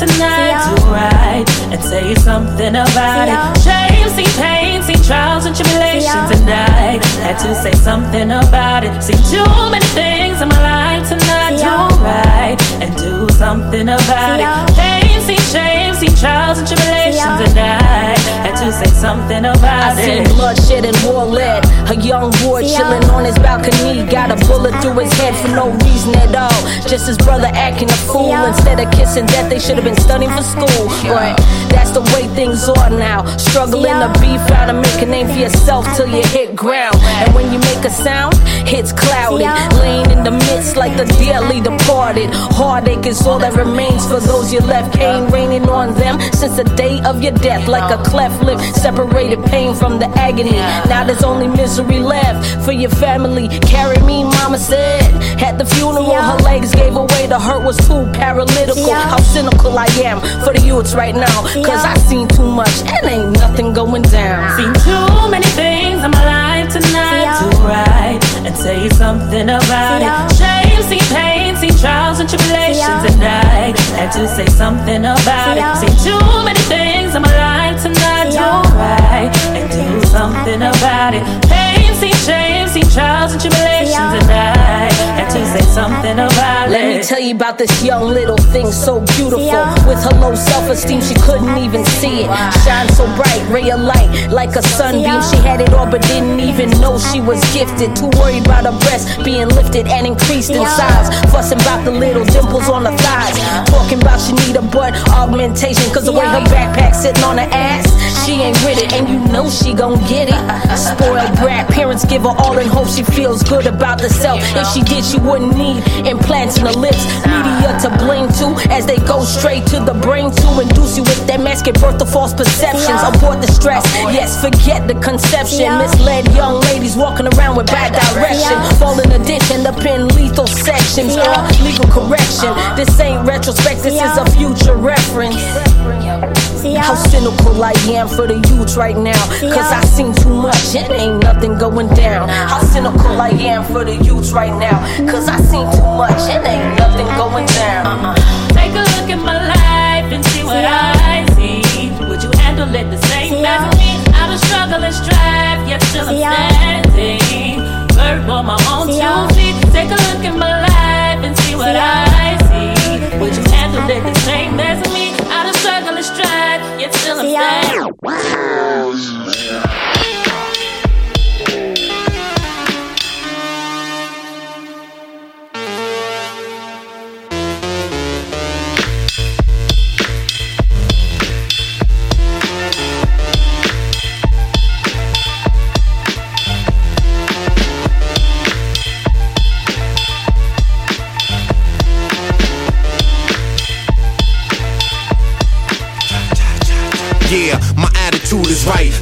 tonight. To write and say something about it. Shame, seen pain, seen trials and tribulations, and I had to say something about it. Seen too many things in my life tonight to write and do something about it. Pain, seen shame, seen trials and tribulations, and I had to say something about I it. seen bloodshed and war lead. A young boy chilling on his balcony, got a bullet through his head for no reason at all. Just his brother acting a fool. Instead of kissing death, they should have been studying for school. But that's the way things are now. Struggling to be found and make a name for yourself till you hit ground. And when you make a sound, it's clouded. Laying in the midst like the dearly departed. Heartache is all that remains for those you left. Pain raining on them since the day of your death. Like a cleft lip, separated pain from the agony. Now there's only misery left for your family. Carry me, mama said. At the funeral, her legs gave away. The hurt was too paralytical. How cynical I am for the youths right now. Cause I seen too much and ain't nothing going down. Seen too many things in my life tonight to write and say something about it. Shame, seen pain, seen trials and tribulations, and I had to say something about it. Seen too many things in my life tonight to write and do something about it. Pain, seen shame, seen trials and tribulations, and I had to say something about it. Let me tell you about this young little thing so beautiful. With her low self esteem, she couldn't even see it. Shine so bright, ray of light like a sunbeam. She had it all, but didn't even know she was gifted. Too worried about her breasts being lifted and increased in size. Fussing about the little dimples on her thighs. Talking about she need a butt augmentation. Cause the way her backpack sitting on her ass, she ain't with it. And you know she gon' get it. Spoiled brat, parents give her all and hope she feels good about herself. If she did, she wouldn't need implants in her lips. Media to blame too, as they go straight to the brain to induce you with that mask, give birth to false perceptions. Abort the stress, yes, forget the conception. Misled young ladies walking around with bad direction. Fall in a ditch, end up in lethal sections. Or uh, legal correction. Uh-huh. This ain't retrospect, this is a future reference. How cynical I am for the youth right now. Cause I seen too much, and ain't nothing going down. How cynical I am for the youth right now. Cause I seen too much, and ain't nothing going down. Take a look at my life and see what I see. Would you handle it the same as me? Out of struggle and strife, yet still I'm standing. Bird on my own two feet. Take a look at my life and see what I see. Would you handle it the same as me? Out of struggle and strife, yet still I'm standing.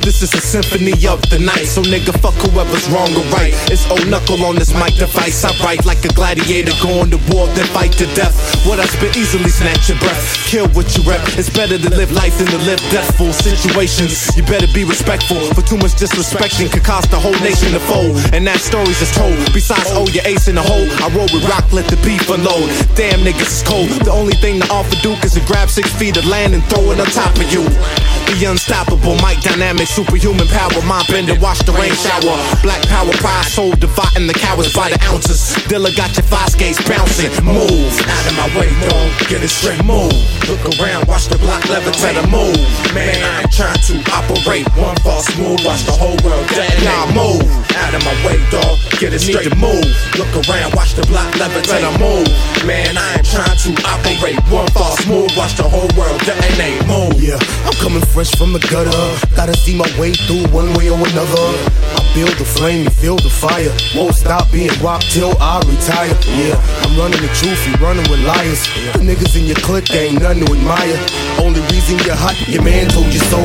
This is a symphony of the night. So nigga, fuck whoever's wrong or right. It's old knuckle on this mic device. I write like a gladiator, going to war, then fight to death. What I spit easily snatch your breath. Kill what you rep. It's better to live life than to live deathful situations. You better be respectful. For too much disrespecting could cost the whole nation to fold. And that story's just told. Besides, oh, your ace in the hole. I roll with rock, let the beef unload. Damn niggas is cold. The only thing to offer Duke is to grab six feet of land and throw it on top of you. Be unstoppable, mic dynamic, superhuman power, mind bender, watch the rain shower. Black power, pride, soul dividing the cowards by the ounces. Dilla got your five skates bouncing. Move out of my way, dog. Get it straight, move. Look around, watch the block levitate move. Man, I ain't trying to operate one false move. Watch the whole world detonate. Nah, move out of my way, dog. Get it straight, move. Look around, watch the block levitate move. Man, I ain't trying to operate one false move. Watch the whole world detonate. Move. Yeah, I'm coming fresh from the gutter. Gotta see my way through one way or another. I build the flame, you feel the fire. Won't stop being rock till I retire. Yeah, I'm running the truth, you running with liars. The niggas in your clique ain't nothing to admire. Only reason you're hot, your man told you so.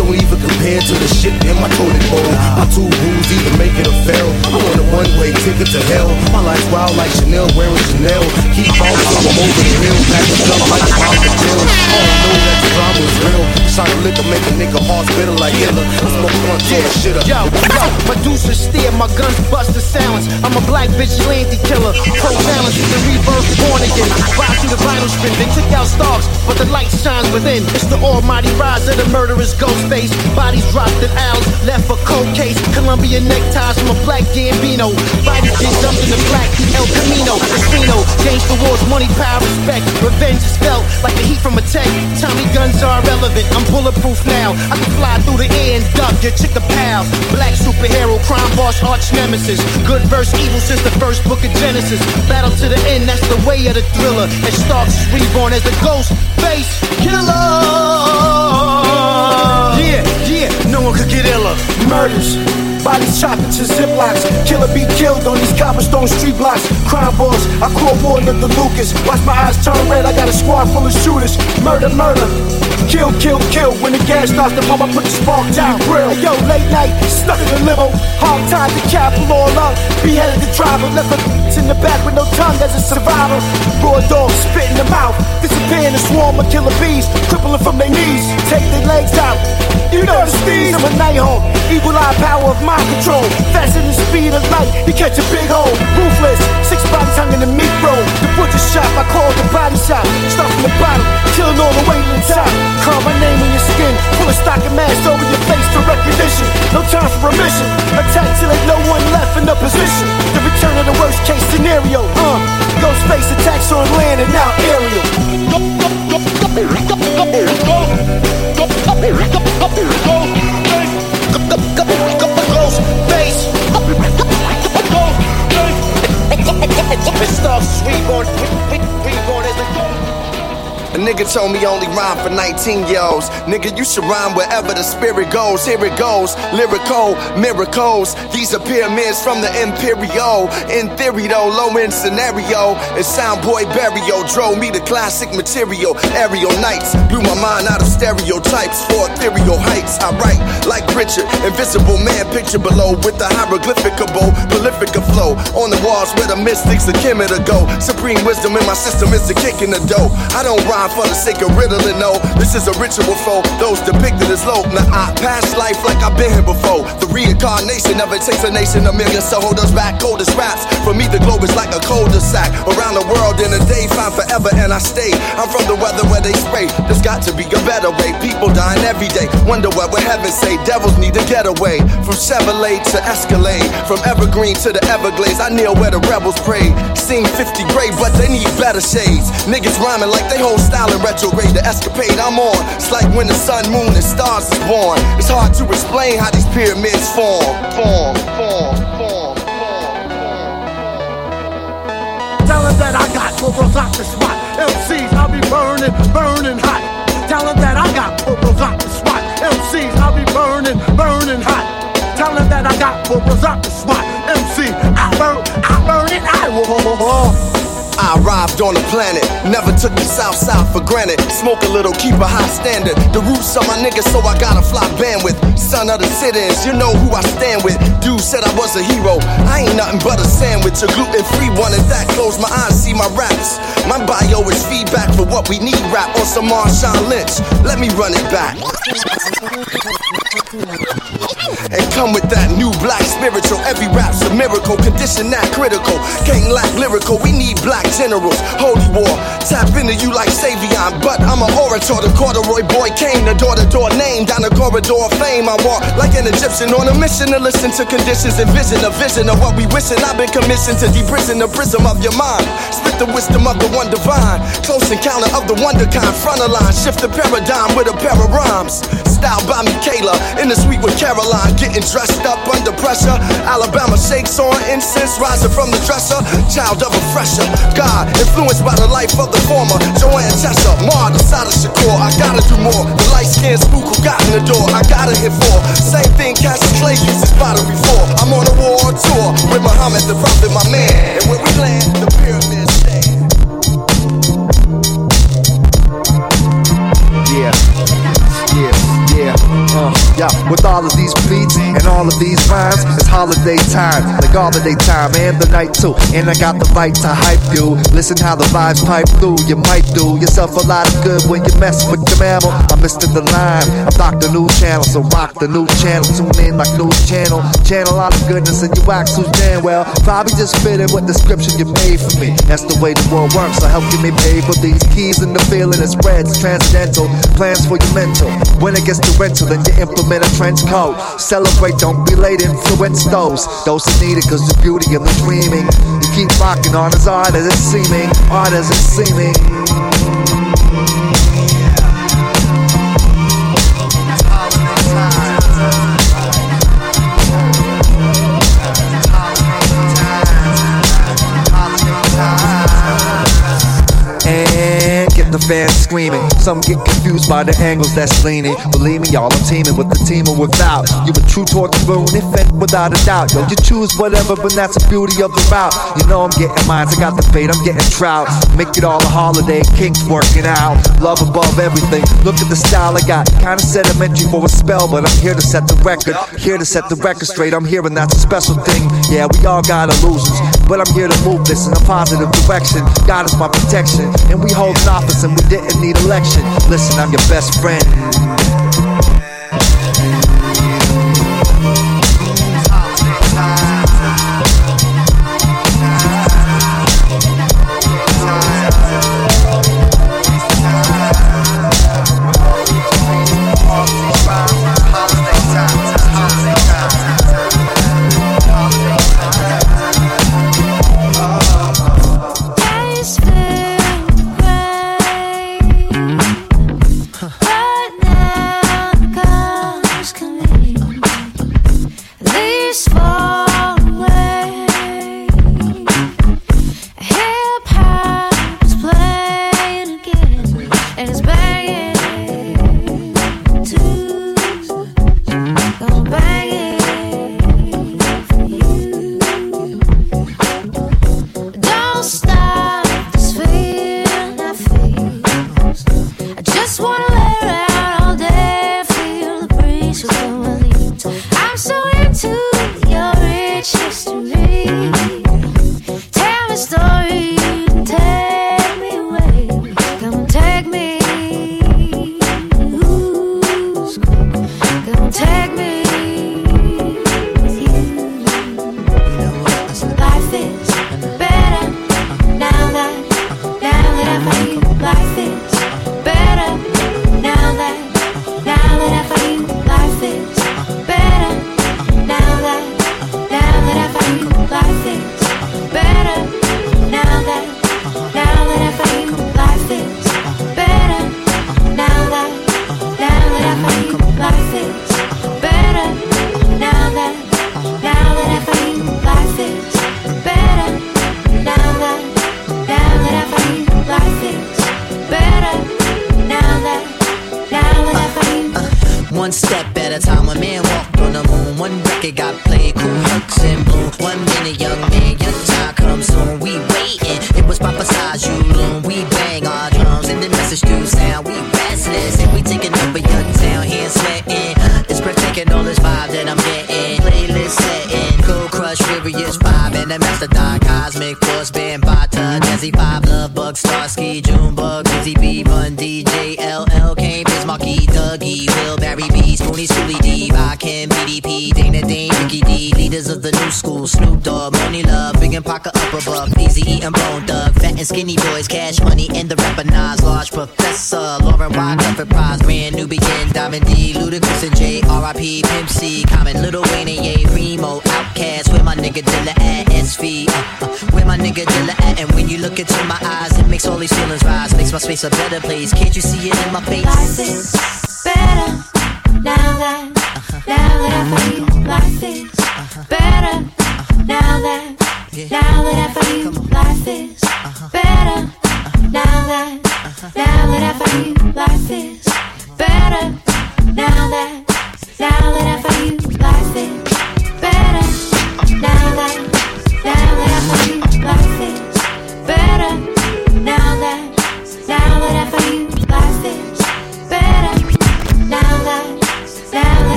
Don't even compare to the shit in my toilet bowl. My two rules either make it or fail. I'm on a one way ticket to hell. My life's wild like Chanel wearing Chanel. Keep on, I'm over the hill. Back it up like Papa Jill. I don't know that the drama is real. Shot a liquor, make a nigga heart bitter like Hitler. I smoke blunt till my shit up. Yo, yo, steer, my guns bust the silence. I'm a black vigilante killer. Pro balance, the reverse born again. Ride through the vinyl strip, they took out Starks. but the light shines within. It's the almighty rise of the murderous ghost face. Bodies dropped in owls, left for cold case. Colombian neckties from a black Gambino. Bodies get dumped in the black El Camino. Casino, gangster wars, money, power, respect. Revenge is felt like the heat from a tank. Tommy guns are irrelevant. I'm bulletproof now. I can fly through the air and duck your chick a pal. Black superhero, crime boss, arch nemesis. Good verse, evil since the first book of Genesis. Battle to the end, that's the way of the thriller. And Starks reborn as the ghost face killer. Yeah, yeah, no one could get iller. Murders. Bodies chopped into ziplocs. Killer be killed on these cobblestone street blocks. Crime boss, I call more than the Lucas. Watch my eyes turn red, I got a squad full of shooters. Murder, murder. Kill, kill, kill. When the gas starts to pump, I put the spark down. Grill. Hey, yo, late night, stuck in the limo. Hard time to cap all up. Beheaded the driver, left a in the back with no tongue as a survivor. Raw dog spit in the mouth. Disappear in a swarm of killer bees. Crippling from their knees. Take their legs out. You know the steez. I'm a night hawk. Evil eye power of mind control. Faster than the speed of light. you catch a big hole. Ruthless. Six bodies hung in the meat roll. The butcher shop. I call the body shop. Start from the bottom. Killing all the way to the top. Carve my name on your skin. Pull a stock of mask over your face for recognition. No time for remission. Attack till ain't no one left in the position. The return of the worst case scenario, huh? Ghostface attacks on land and now aerial. Ghostface. Ghostface. Pissed off, sweet on. A nigga told me only rhyme for 19 year olds. Nigga, you should rhyme wherever the spirit goes. Here it goes. Lyrical miracles. These are pyramids from the Imperial. In theory, though, low end scenario. And Soundboy Barrio drove me to classic material. Aerial nights blew my mind out of stereotypes for ethereal heights. I write like Richard, invisible man picture below with the hieroglyphicable, prolific flow. On the walls where the mystics of Kemet go. Supreme wisdom in my system is the kick in the dough. I don't rhyme for the sake of riddling, no. This is a ritual for those depicted as low. Now I pass life like I've been here before. The reincarnation never takes a nation, a million so hold us back. Coldest raps. For me, the globe is like a cul-de-sac. Around the world in a day, find forever, and I stay. I'm from the weather where they spray. There's got to be a better way. People dying every day. Wonder what would heaven say? Devils need to get away. From Chevrolet to Escalade. From Evergreen to the Everglades. I kneel where the rebels pray. Seen 50 gray, but they need better shades. Niggas rhyming like they hold style in retrograde. The escapade I'm on. It's like when the sun, moon, and stars is born. It's hard to explain how these pyramids form. Form, form, form. Tell them that I got bubbles off the spot. MCs, I'll be burning, burning hot. Tell them that I got bubbles off the spot. MCs, I'll be burning, burning hot. Tell them that I got bubbles off the spot. MC, I burn, I burn it, I whoa. I arrived on the planet, never took the south side for granted. Smoke a little, keep a high standard. The roots are my niggas, so I got a fly bandwidth. Son of the sit-ins, you know who I stand with. Dude said I was a hero. I ain't nothing but a sandwich, a gluten-free one, and that close my eyes, see my raps. My bio is feedback for what we need. Rap on some Marshawn Lynch. Let me run it back. And come with that new black spiritual. Every rap's a miracle, condition that critical. Can't lack lyrical, we need black generals. Holy war, tap into you like Savion. But I'm an orator, the corduroy boy came, the door to door name. Down the corridor of fame, I walk like an Egyptian on a mission to listen to conditions and vision. A vision of what we wishing. I've been commissioned to deprison the prism of your mind. Spit the wisdom of the one divine. Close encounter of the wonder kind. Front of line, shift the paradigm with a pair of rhymes. Style by Michaela, in the suite with Caroline, getting dressed up under pressure. Alabama shakes on incense, rising from the dresser. Child of a fresher, God, influenced by the life of the former. Joanne Chester, Mar, the side of Shakur. I gotta do more. The light skinned spook who got in the door, I gotta hit for. Same thing, Cassius Clay uses pottery for. I'm on a war tour with Muhammad, the prophet, my man. And when we land, the pyramids stand. Yeah. Uh, yeah. With all of these beats and all of these rhymes, it's holiday time, like holiday time and the night too. And I got the right to hype you. Listen how the vibes pipe through. You might do yourself a lot of good when you mess with the mammal. I'm Mr. The Line. I'm Dr. New Channel, so rock the new channel. Tune in like news channel. Channel all the goodness and you wax who's damn well. Probably just fitting what description you made for me. That's the way the world works. So help give me pay for these keys and the feeling it spreads. Transcendental plans for your mental. When it gets to rental, then you implement a trench coat. Celebrate, don't be late. Influence those. Those who need it, cause the beauty of the dreaming. You keep rocking on as art as it's seeming. Art as it's seeming. The fans screaming. Some get confused by the angles that's leaning. Believe me, y'all, I'm teaming with the team or without. You a true spoon, if and without a doubt. Yo, you choose whatever, but that's the beauty of the route. You know I'm getting mines, I got the bait, I'm getting trout. Make it all a holiday, kinks working out. Love above everything. Look at the style I got. Kinda sedimentary for a spell, but I'm here to set the record. Here to set the record straight. I'm here and that's a special thing. Yeah, we all got illusions, but I'm here to move this in a positive direction. God is my protection, and we hold office and we didn't need election. Listen, I'm your best friend.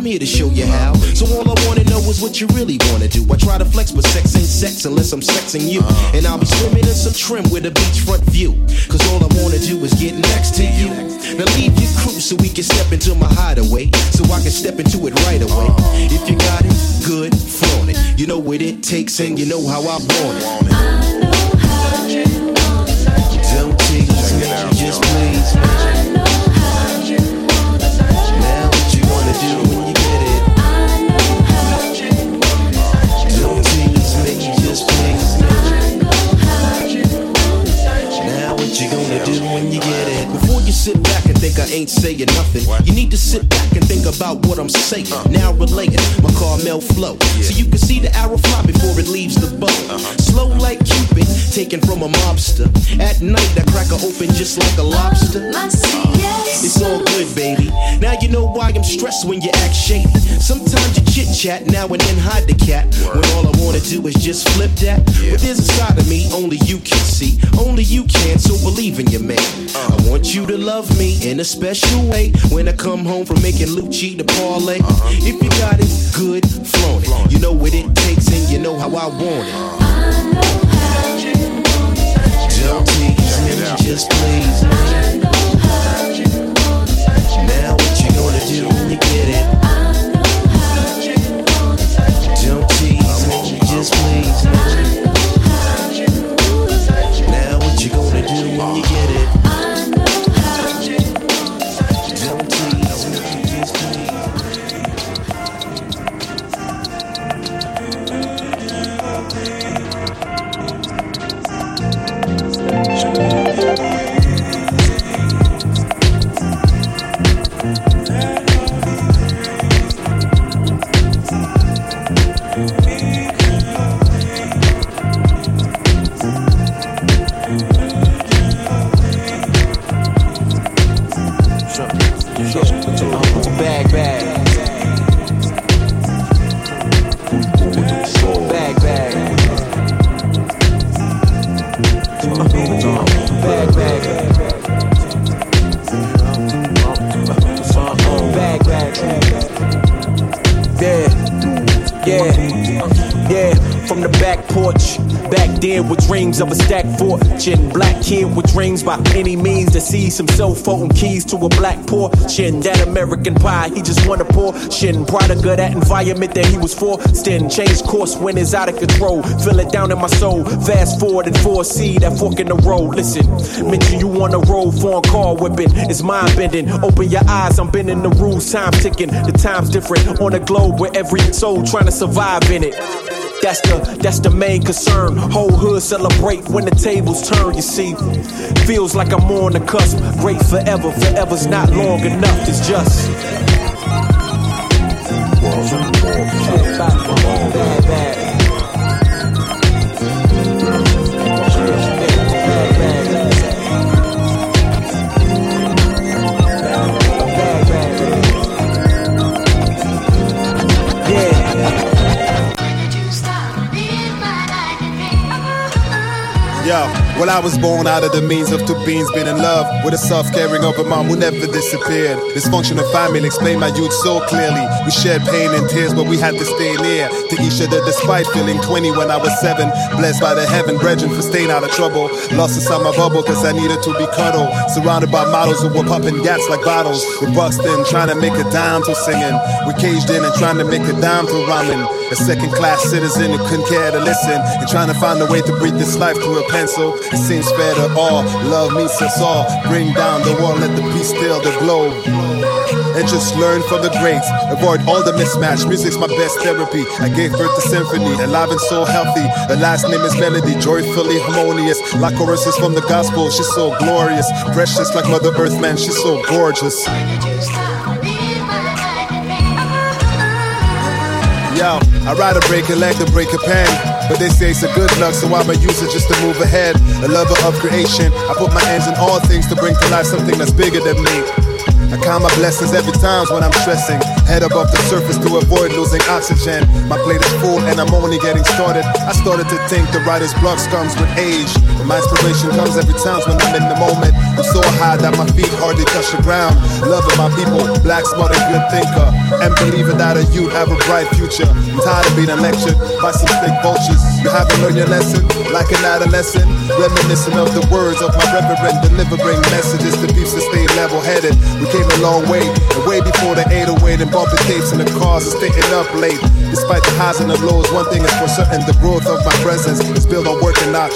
I'm here to show you how. So all I wanna know is what you really wanna do. I try to flex, but sex ain't sex unless I'm sexing you. And I'll be swimming in some trim with a beachfront view. Cause all I wanna do is get next to you. Now leave your crew so we can step into my hideaway. So I can step into it right away. If you got it, good, flaunt it. You know what it takes and you know how I want it. Saying nothing, you need to sit back and think about what I'm saying. Uh. Now relating my Carmel flow, so you can see the arrow fly before it leaves the bow. Uh-huh. Slow like Cupid, taken from a mobster. At night I open just like a lobster. It's all good, baby. Now you know why I'm stressed when you act shady. Sometimes you chit chat, now and then hide the cat. When all I wanna do is just flip that. But there's a side of me only you can see, only you can. So believe in your man. I want you to love me in a special way. When I come home from making Lucci to parlay, if you got it, good, flaunt it. You know what it takes and you know how I want it. I know how you want it. Don't just please. Now what you gonna do when you get it? Dreams of a stack fortune. Black kid with dreams by any means to see some cell phone keys to a black portion. That American pie, he just want a portion. Product of that environment that he was forced in. Change course when it's out of control. Feel it down in my soul. Fast forward and foresee that fork in the road. Listen, mention you on the road, foreign car whipping. It's mind bending. Open your eyes, I'm bending the rules. Time ticking. The time's different on a globe where every soul trying to survive in it. That's the that's the main concern. Whole hood celebrate when the tables turn. You see, feels like I'm on the cusp. Great forever, forever's not long enough. It's just. Well, I was born out of the means of two beings being in love with a soft, caring a mom who never disappeared. Dysfunctional family explained my youth so clearly. We shared pain and tears, but we had to stay near to each other despite feeling 20 when I was seven. Blessed by the heaven, brethren, for staying out of trouble. Lost inside my bubble because I needed to be cuddled. Surrounded by models who were popping gats like bottles. We're busting, trying to make a dime to singing. We're caged in and trying to make a dime to rhyming. A second class citizen who couldn't care to listen and trying to find a way to breathe this life through a pencil. It seems fair to all. Love meets us all. Bring down the wall, let the peace still the globe. And just learn from the greats. Avoid all the mismatch. Music's my best therapy. I gave birth to symphony, alive and so healthy. The last name is Melody, joyfully harmonious. Like choruses from the gospel, she's so glorious. Precious like Mother Earth, man, she's so gorgeous. I ride a break a leg to break a pen. But they say it's a good luck, so I'ma use it just to move ahead. A lover of creation. I put my hands in all things to bring to life something that's bigger than me. I count my blessings every time when I'm stressing. Head above the surface to avoid losing oxygen. My plate is full and I'm only getting started. I started to think the writer's block comes with age. But my inspiration comes every time when I'm in the moment. I'm so high that my feet hardly touch the ground. Loving my people, black, smart, and good thinker. And believing that a youth have a bright future. I'm tired of being lectured by some thick vultures. You haven't learned your lesson, like an adolescent. Reminiscent of the words of my reverend, delivering messages to peeps to stay level headed. We came a long way, and way before the 808 and bumping tapes in the cars and staying up late. Despite the highs and the lows, one thing is for certain the growth of my presence is built on work and not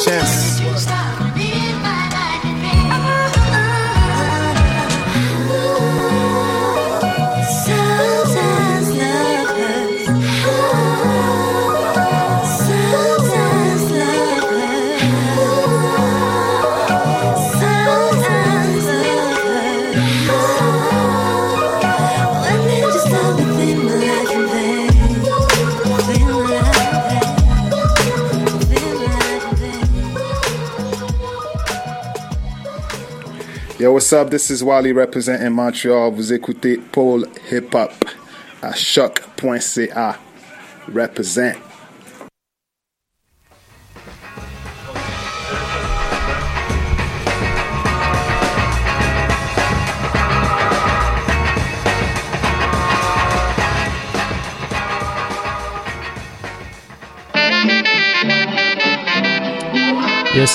Yo, what's up? This is Wally representing Montreal. Vous écoutez Full Hip Hop à choq.ca. Represent.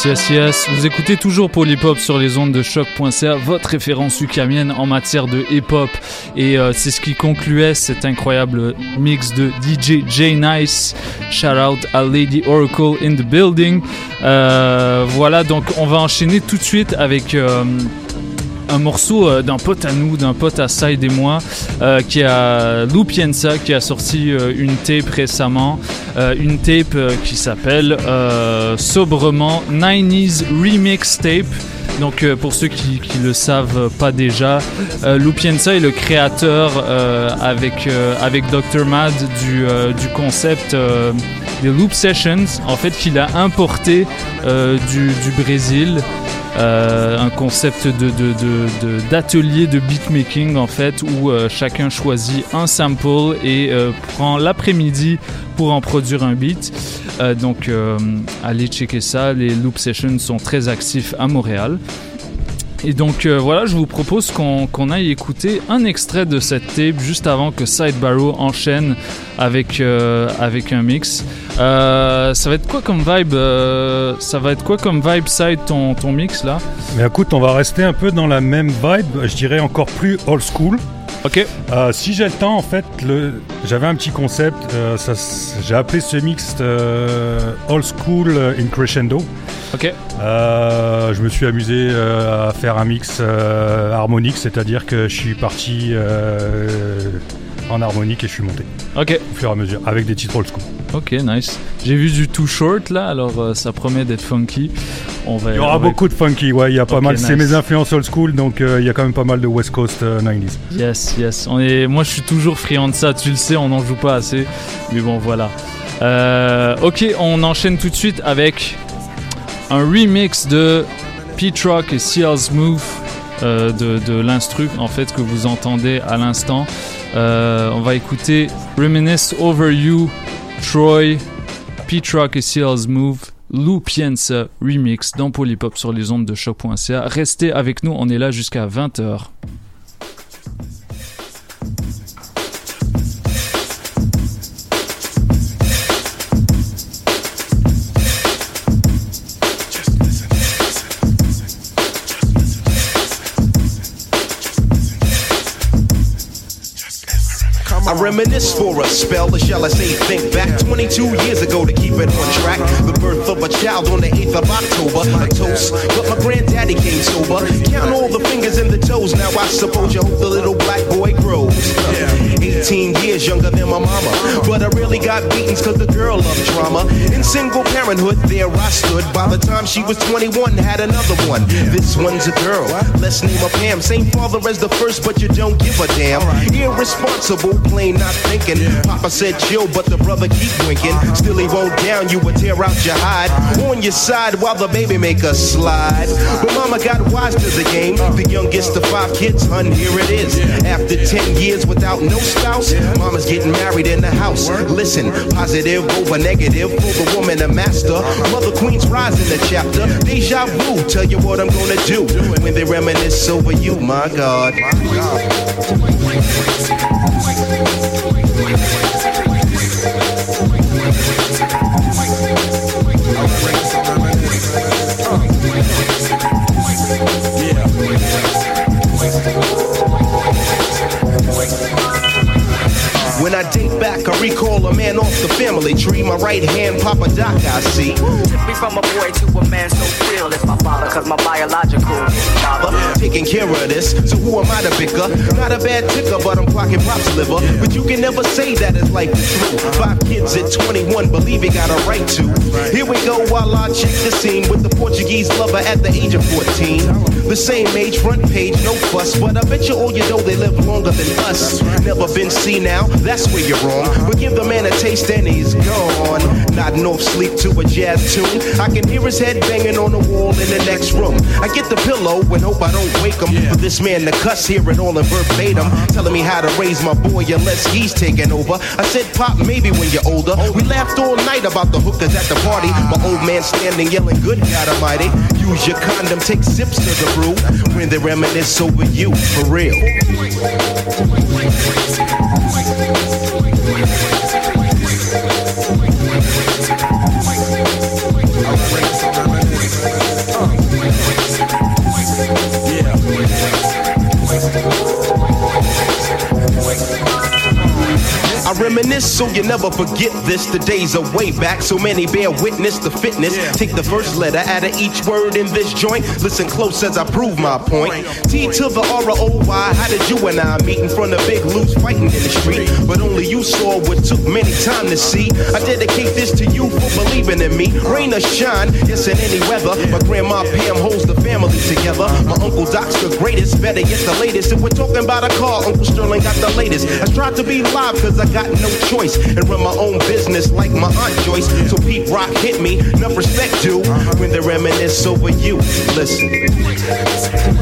Yes, yes. Vous écoutez toujours Hop sur les ondes de choc.ca, votre référence ukamienne en matière de hip hop. Et euh, c'est ce qui concluait cet incroyable mix de DJ J Nice. Shout out à Lady Oracle in the building. Euh, voilà, donc on va enchaîner tout de suite avec. euh, un morceau euh, d'un pote à nous, d'un pote à Side et moi, euh, qui a Lou qui a sorti euh, une tape récemment, une tape qui s'appelle sobrement 90s Remix Tape. Donc pour ceux qui, qui le savent pas déjà, Lou Pienza est le créateur avec, avec Dr. Mad du, du concept des Loop Sessions, en fait qu'il a importé du, du Brésil. Euh, un concept de, de- de- de- d'atelier de, beatmaking en fait où euh, chacun choisit un sample et euh, prend l'après-midi pour en produire un beat. Donc allez checker ça, les loop sessions sont très actifs à Montréal. Et donc euh, voilà, je vous propose qu'on aille écouter un extrait de cette tape juste avant que Side Barrow enchaîne avec, euh, avec un mix. Euh, ça va être quoi comme vibe Ça va être quoi comme vibe Side ton, ton mix là? Mais écoute, on va rester un peu dans la même vibe, je dirais encore plus old school. Ok. Euh, si j'ai le temps, en fait, le... j'avais un petit concept. euh, ça j'ai appelé ce mix euh, Old School in Crescendo. Ok. Euh, je me suis amusé à faire un mix harmonique, c'est-à-dire que je suis parti en harmonique et je suis monté. Ok. Au fur et à mesure, avec des titres old school. Ok, nice. J'ai vu du Too Short là, alors euh, ça promet d'être funky. On va, Il y aura on va- beaucoup de funky, ouais, il y a pas mal. C'est mes influences old school, donc euh, il y a quand même pas mal de West Coast euh, 90s. Yes, yes. On est... Moi, je suis toujours friand de ça. Tu le sais, on n'en joue pas assez. Mais bon, voilà. Euh, ok, on enchaîne tout de suite avec un remix de Pete Rock et Seals Move de, de l'instru en fait que vous entendez à l'instant. Euh, on va écouter Reminisce Over You, Troy, Pete Rock et Seals Move. Lou Pienza remix dans Polypop sur les ondes de choc.ca. Restez avec nous, on est là jusqu'à 20h. Reminisce for a spell, or shall I say, think back 22 years ago to keep it on track. The birth of a child on the 8th of October, a toast. But my granddaddy came sober. Count all the fingers and the toes. Now I suppose you hope the little black boy grows. 18 years younger than my mama. But I really got beatings cause the girl loved drama. In single parenthood, there I stood. By the time she was 21, had another one. This one's a girl. Let's name her Pam. Same father as the first, but you don't give a damn. Irresponsible, plain not thinking. Papa said chill, but the brother keep winking. Still he won't down you would tear out your hide. On your side while the baby make a slide. But mama got wise to the game. The youngest of five kids, hun, here it is. After 10 years without no spouse, mama's getting married in the house. Listen, positive over negative for the woman a master. Mother Queen's rise in the chapter. Deja vu, tell you what I'm gonna do when they reminisce over you, my God. When I date back, I recall a man off the family tree. My right hand, Papa Doc, I see. Took me from a boy to a man so real. It's my father, cause my biological father. Taking care of this, so who am I to bicker? Not a bad ticker, but I'm clocking pop's liver. But you can never say that it's is through. Five kids at 21, believe he got a right to. Here we go while I check the scene with the Portuguese lover at the age of 14. The same age, front page, no fuss. But I bet you all you know they live longer than us. Never been seen now, that's where you're wrong. But give the man a taste and he's gone. Nodding off sleep to a jazz tune. I can hear his head banging on the wall in the next room. I get the pillow and hope I don't wake him. For this man to cuss, hear it all in verbatim. Telling me how to raise my boy unless he's taking over. I said, Pop, maybe when you're older. We laughed all night about the hookers at the party. My old man standing yelling, Good God Almighty. Use your condom, take sips to the brew. When they reminisce over you, for real. Wait, wait, gonna make it. I reminisce so you never forget this. The days are way back, so many bear witness the fitness. Take the first letter out of each word in this joint. Listen close as I prove my point. T to the R O Y. How did you and I meet in front of Big Lou's fighting in the street? But only you saw what took many time to see. I dedicate this to you for believing in me. Rain or shine, yes, in any weather. My grandma Pam holds the family together. My uncle Doc's the greatest, better yet the latest. If we're talking about a car, Uncle Sterling got the latest. I tried to be live cause I got no choice and run my own business like my aunt Joyce. So Pete Rock hit me, enough respect due uh-huh. when they reminisce over you. Listen.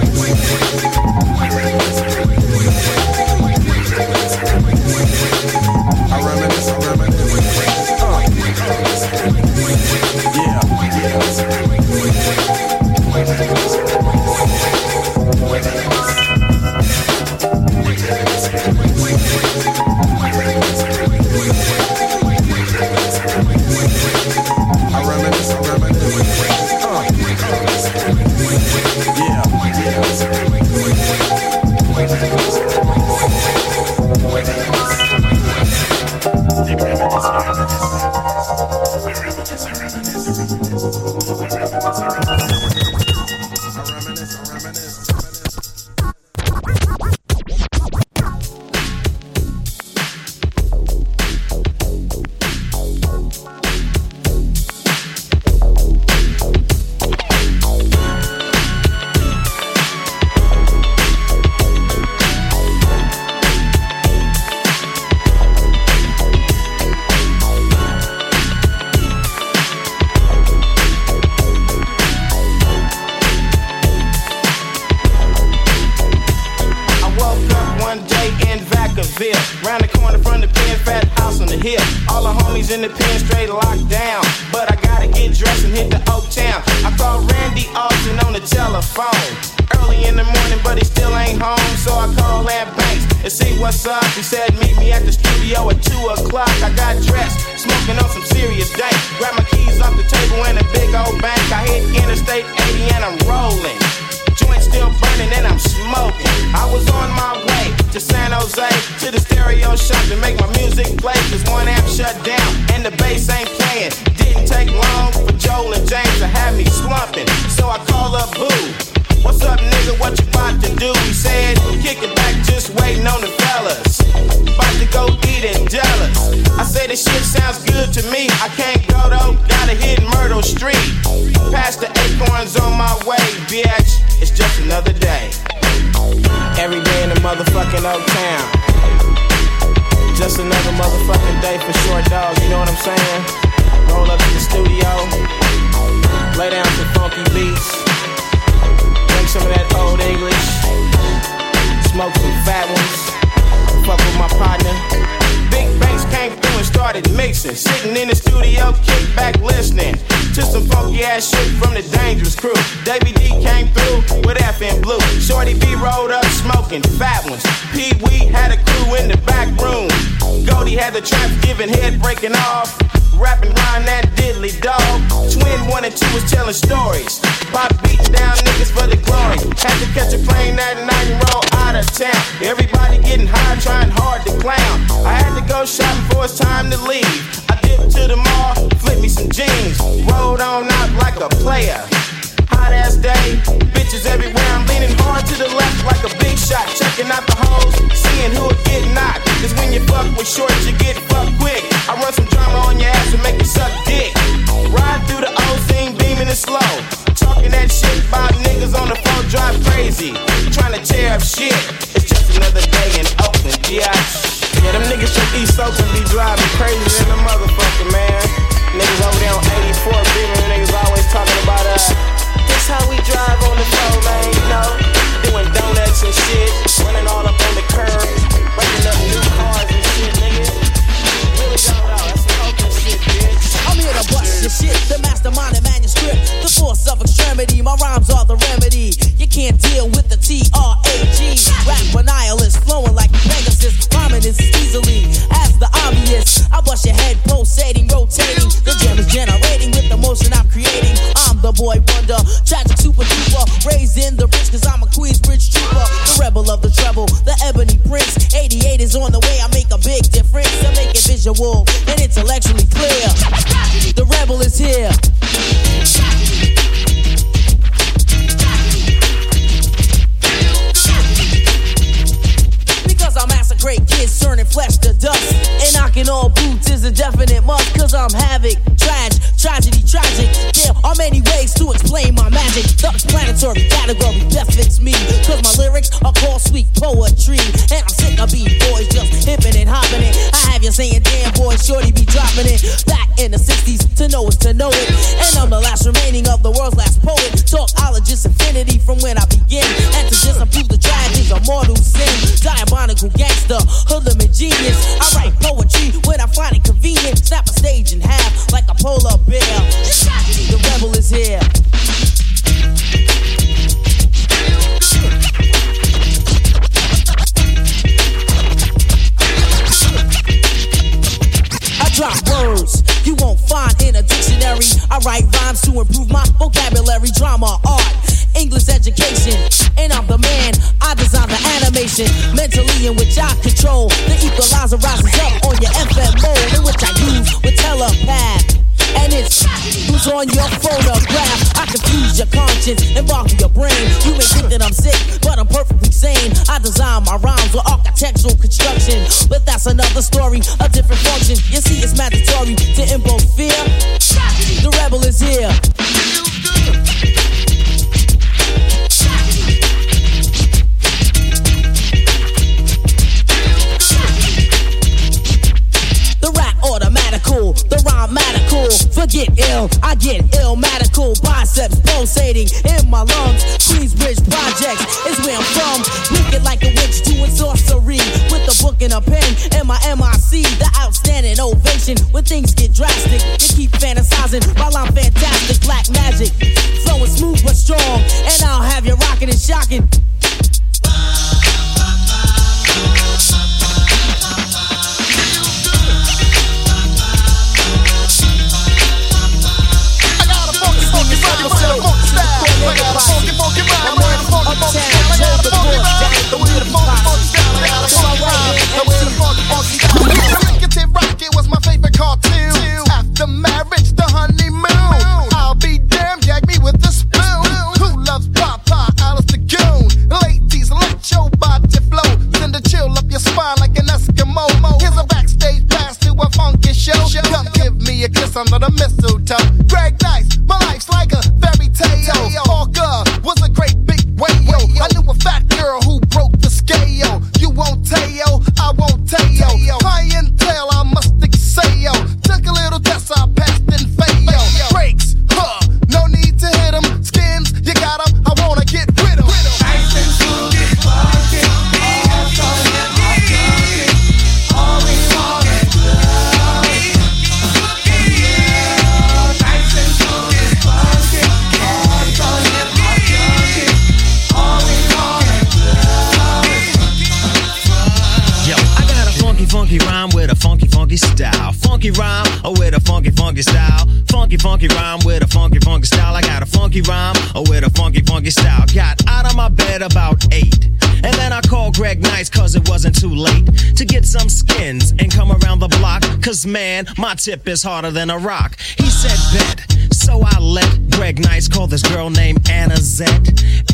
Style. Got out of my bed about eight. And then I called Greg Nice cause it wasn't too late to get some skins and come around the block. Cause man, my tip is harder than a rock. He said bet. So I let Greg Nice call this girl named Anna Zet.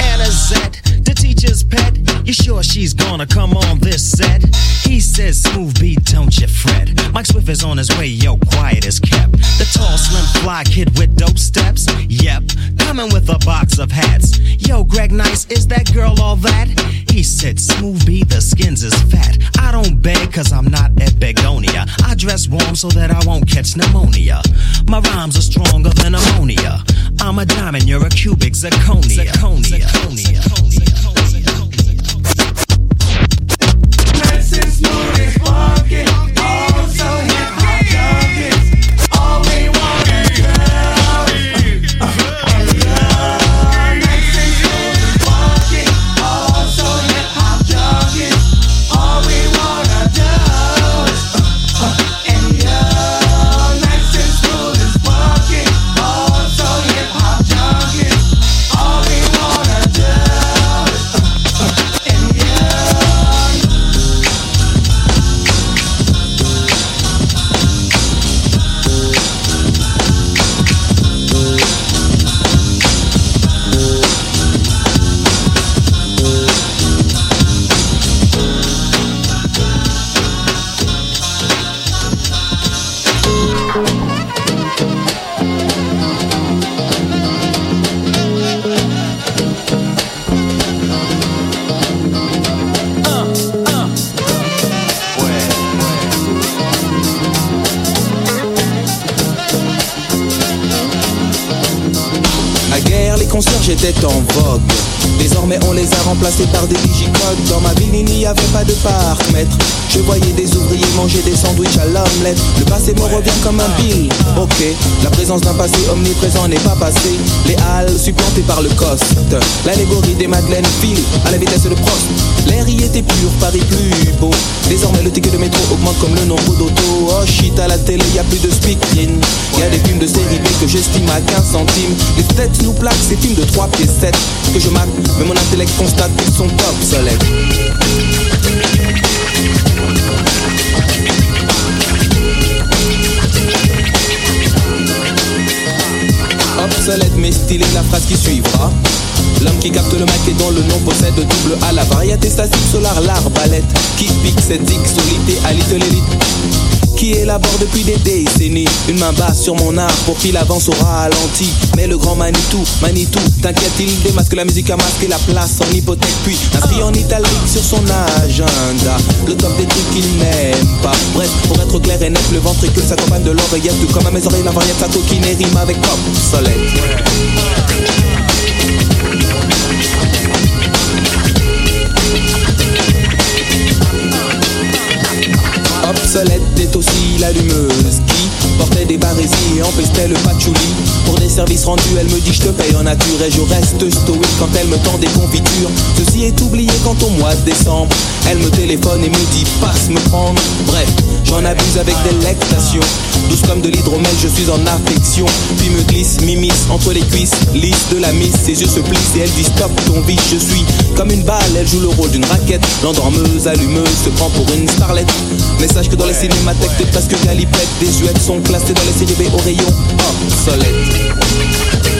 Anna Zet, the teacher's pet. You sure she's gonna come on this set? He says, Smooth B, don't you fret. Mike Swift is on his way, yo, quiet as kept. The tall, slim, fly kid with dope steps. Yep, coming with a box of hats. Yo, Greg Nice, is that girl all that? He said, Smooth B, the skins is fat. I don't beg cause I'm not at Begonia. I dress warm so that I won't catch pneumonia. My rhymes are stronger than ammonia. I'm a diamond, you're a cubic zirconia. Zirconia. Nice and smooth and funky, étaient en vogue. Désormais, on les a remplacés par des digicodes. Dans ma ville, il n'y avait pas de parc-mètre. Je voyais des ouvriers manger des sandwichs à l'omelette. Le passé me revient comme un bill. Ok, la présence d'un passé omniprésent n'est pas passé. Les halles supplantées par le coste. L'allégorie des Madeleines file à la vitesse de Prost. L'air y était pur, Paris plus beau. Désormais, le ticket de métro augmente comme le nombre d'autos. Oh shit, à la télé, y a plus de speaking. Y a des films de série B que j'estime à 15 centimes. Les têtes nous plaquent ces films de 3 pieds 7 que je marque, mais mon intellect constate qu'ils sont obsolètes. Obsolète mais stylé la phrase qui suivra. L'homme qui capte le mic et dont le nom possède double A La variété statique solar, l'arbalète Qui pique cette zig sur l'idéalite l'élite qui élabore depuis des décennies. Une main basse sur mon art pour qu'il avance au ralenti. Mais le grand Manitou, Manitou, t'inquiète il démasque la musique a masqué la place en hypothèque Puis inscrit en italique sur son agenda. Le top des trucs qu'il n'aime pas. Bref, pour être clair et net, le ventricule s'accompagne de l'oreillette comme à mes oreilles la variété sa coquine et rime avec Obsolète le patchouli. Pour des services rendus, elle me dit je te paye en nature et je reste stoïque quand elle me tend des confitures. Ceci est oublié quand au mois de décembre, elle me téléphone et me dit passe me prendre. Bref, j'en abuse avec délectation. Douce comme de l'hydromel, je suis en affection. Puis me glisse, m'immisce entre les cuisses, lisse de la miss, ses yeux se plissent et elle dit stop ton vice. Je suis comme une balle, elle joue le rôle d'une raquette. L'endormeuse, allumeuse, se prend pour une starlette. Mais sache que dans les cinémathèques, t'es presque galipette. Des huettes sont classées dans les séries au rayon obsolète. Toutes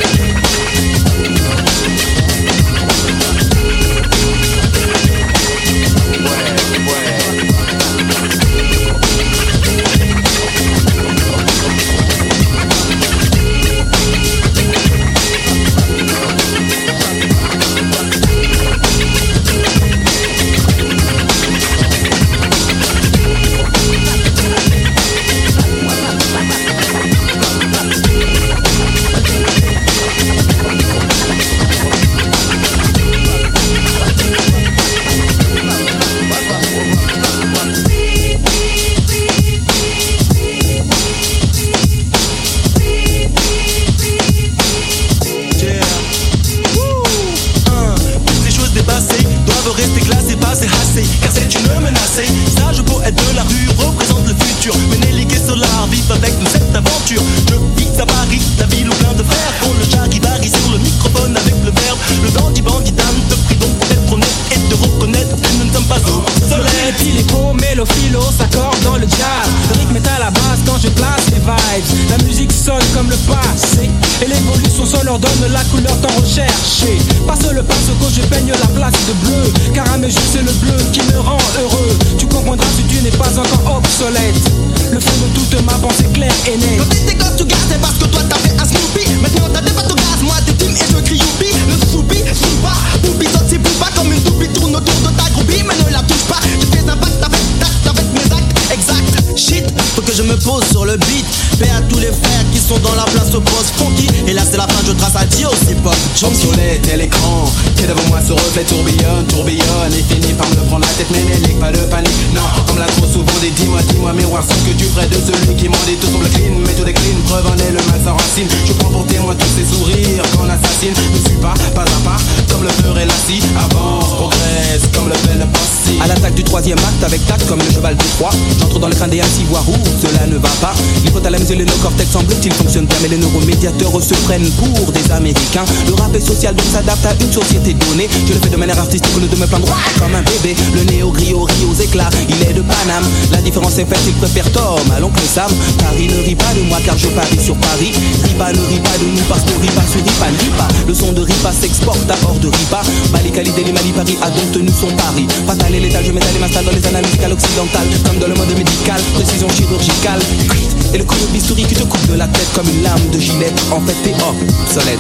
cortex semble-t-il fonctionnent bien Mais les neuromédiateurs se prennent pour des américains. Le rap est social donc s'adapte à une société donnée. Je le fais de manière artistique au de me plaindre. Comme un bébé. Le néo gris aux éclats, il est de Paname. La différence est faite, il préfère Tom à l'oncle Sam. Paris ne rit pas de moi car je parie sur Paris. Ripa ne rit pas de nous parce que Ripa sur Ripa ne rit pas Le son de Ripa s'exporte à hors de Ripa. Malik Ali Deli Mali Paris a donc tenu son pari Fatal et létal, je m'étale et m'installe dans les musicales occidentales Comme dans le mode médical, précision chirurgicale. Et le coup de qui te coupe de la tête comme une lame de gilet En fait t'es obsolète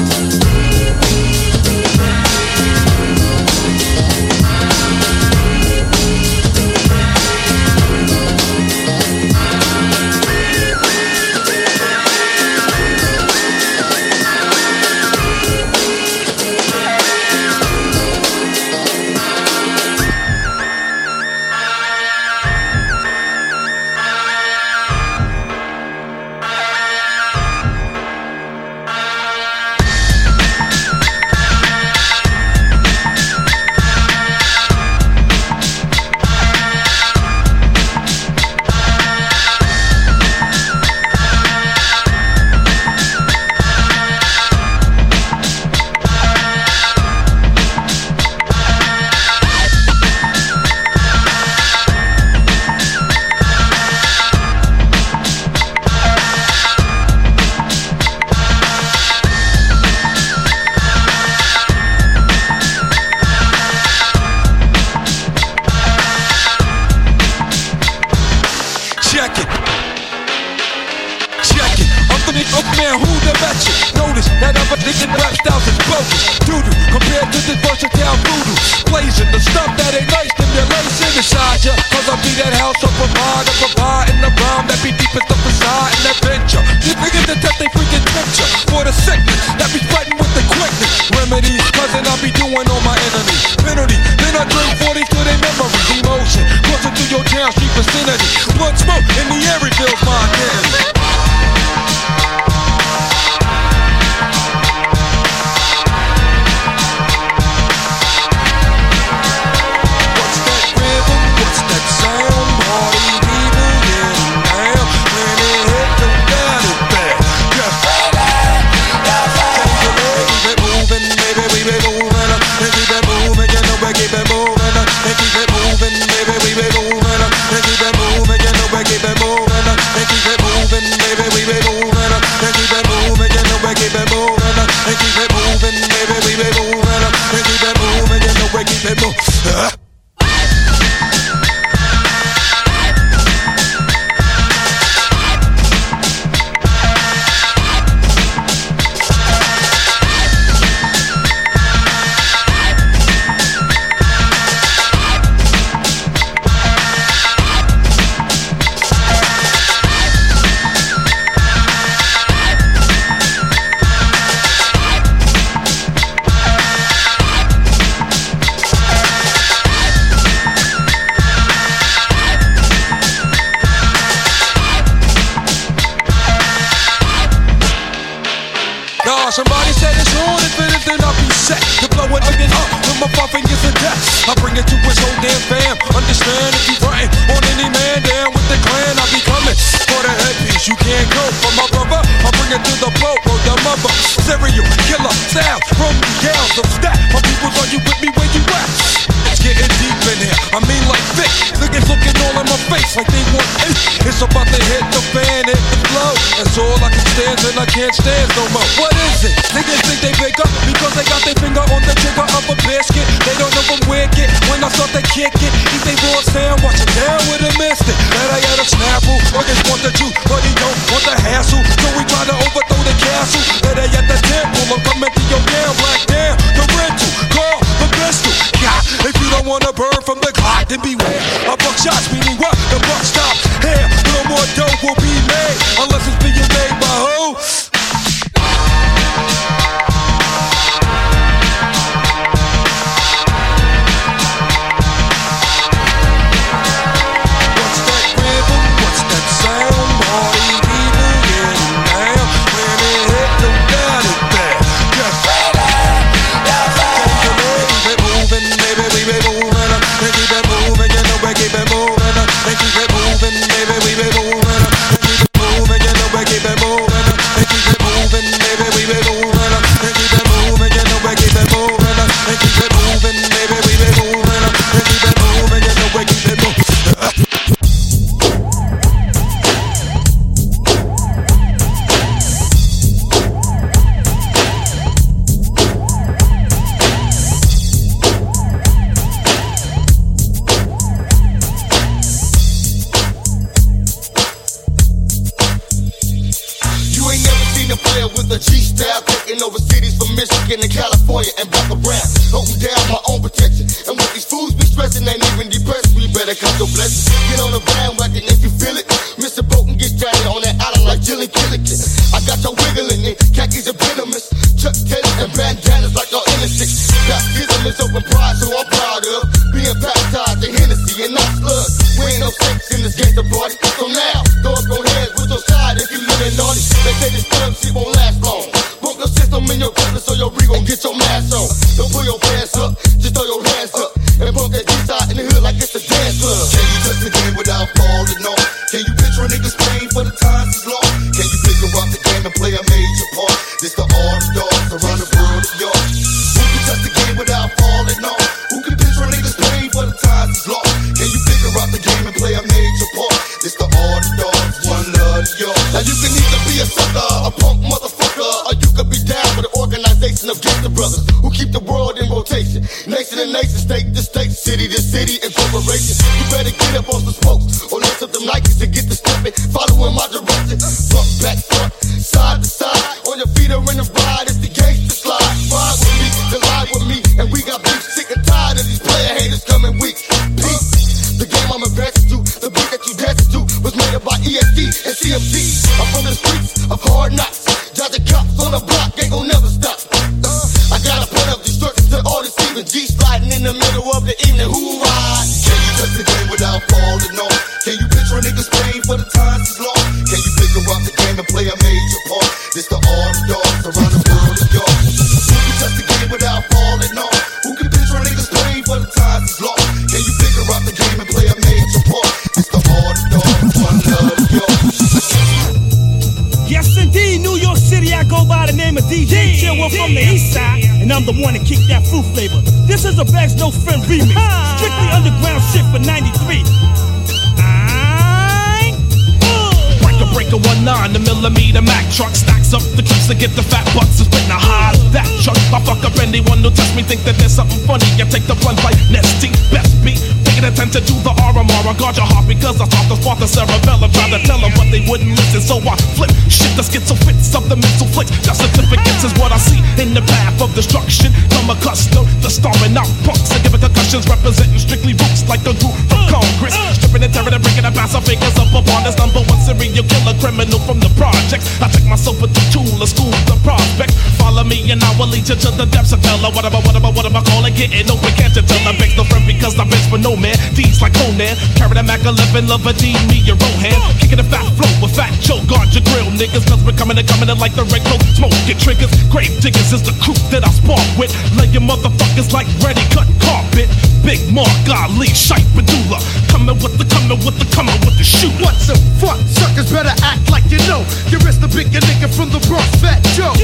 beg no friend because I bitch for no man. D's like Conan, carry the Mac 11, love a D, me your Rohan. Kicking a fat flow with fat Joe, guard your grill, niggas. Cause we're coming and coming in like the red coat, smoking triggers. Grave diggers is the crew that I spark with. Lay your motherfuckers like ready cut carpet. Big Mark Ali, Shipe Padula. Coming with the, coming with the, coming with the shoot. What's the fuck? Suckers better act like you know. You risk the bigger nigga from the Bronx, Fat Joe.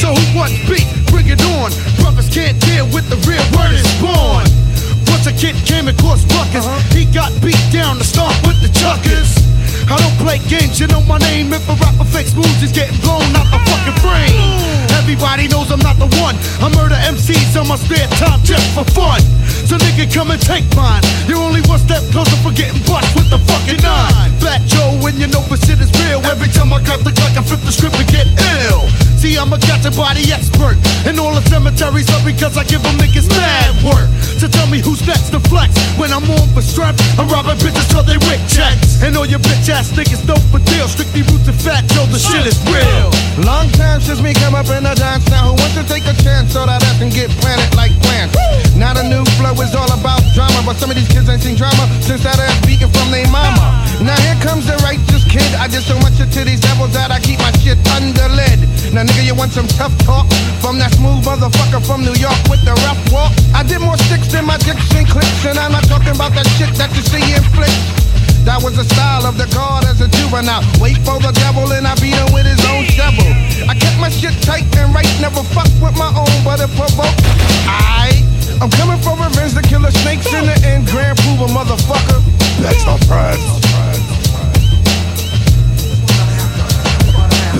So who wants beat? Bring it on. Brothers can't deal with the real word is born. Once a kid came across buckets, he got beat down to start with the chuckers. I don't play games, you know my name. If a rapper fakes moves, he's getting blown out the fucking frame. Everybody knows I'm not the one. I murder MCs on my spare time just for fun. So nigga, come and take mine. You're only one step closer for getting bust with the fucking nine. Fat Joe, when you know the shit is real. Every time I cut the clock, I flip the script and get ill. See, I'm a cat and body expert. And all the cemeteries are because I give them niggas mad work. So tell me who's next to flex. When I'm on for strength, I'm robbing bitches till they wick checks. And all your bitch ass niggas know for deal. Strictly roots and fat Joe, the shit is real. Long time since me come up in the dance now. Who wants to take a chance so that I can get planted like plants? Now the new flow is all about drama, but some of these kids ain't seen drama since that ass beating from their mama. Now here comes the righteous kid. I did so much to these devils that I keep my shit under lid. Now nigga, you want some tough talk from that smooth motherfucker from New York with the rough walk? I did more sticks than my Dixon clips, and I'm not talking about that shit that you see in flicks. That was the style of the guard as a juvenile. Wait for the devil and I beat him with his own shovel. I kept my shit tight and right, never fuck with my own, but it provoked. I, I'm coming for revenge to kill the snakes in the end. Grand motherfucker. That's not pride.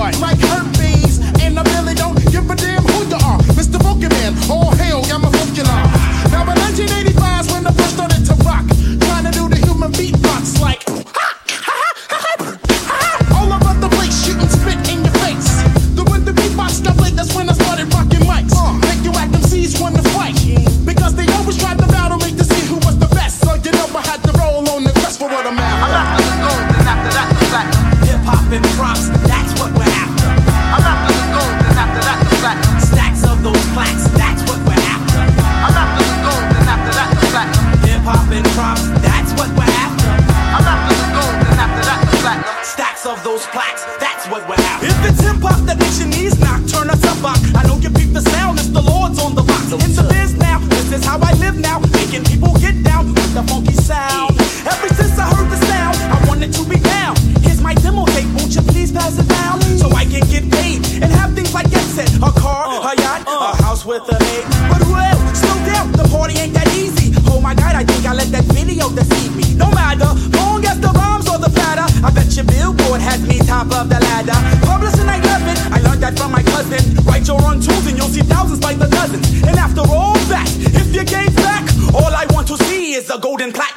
Like a golden plaque.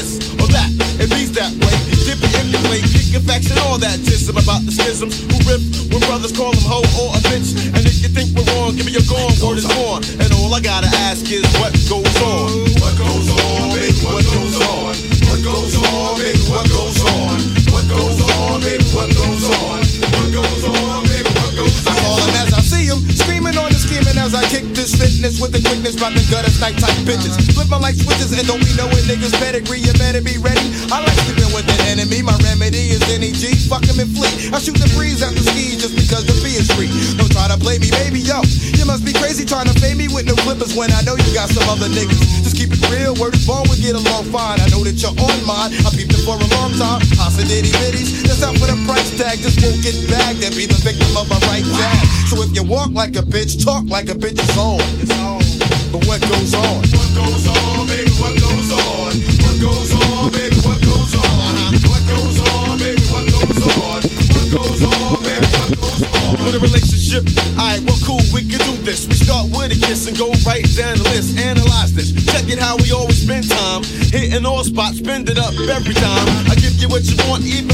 This or that. It means that way. Dip it if you play, kick your facts and all that tism about the schisms. Who rip when brothers call them hoe or a bitch. And if you think we're wrong, give me your gone, word is born. And all I gotta ask is what goes on? What goes on, baby? What goes on? What goes on, baby? What goes on? What goes on, baby? What goes on? What goes on, baby? What goes on? I call him as I see him, screaming on the scheming as I kick this fitness with the quickness, about the gutters, night type bitches. Flip my like switches and don't be knowing niggas pedigree, I shoot the breeze out the ski just because the fee is free. Don't try to play me, baby, yo. You must be crazy trying to fade me with no clippers when I know you got some other niggas. Just keep it real, word is born, we get along fine. I know that you're on mine, I peeped it for a long time. Hossa ditty bitties, that's out with a price tag, just won't get bagged and be the victim of a right jag. So if you walk like a bitch, talk like a bitch, it's on. But? What goes on, go right down the list. Analyze this, check it how we always spend time. Hitting all spots, spend it up every time. I give you what you want, even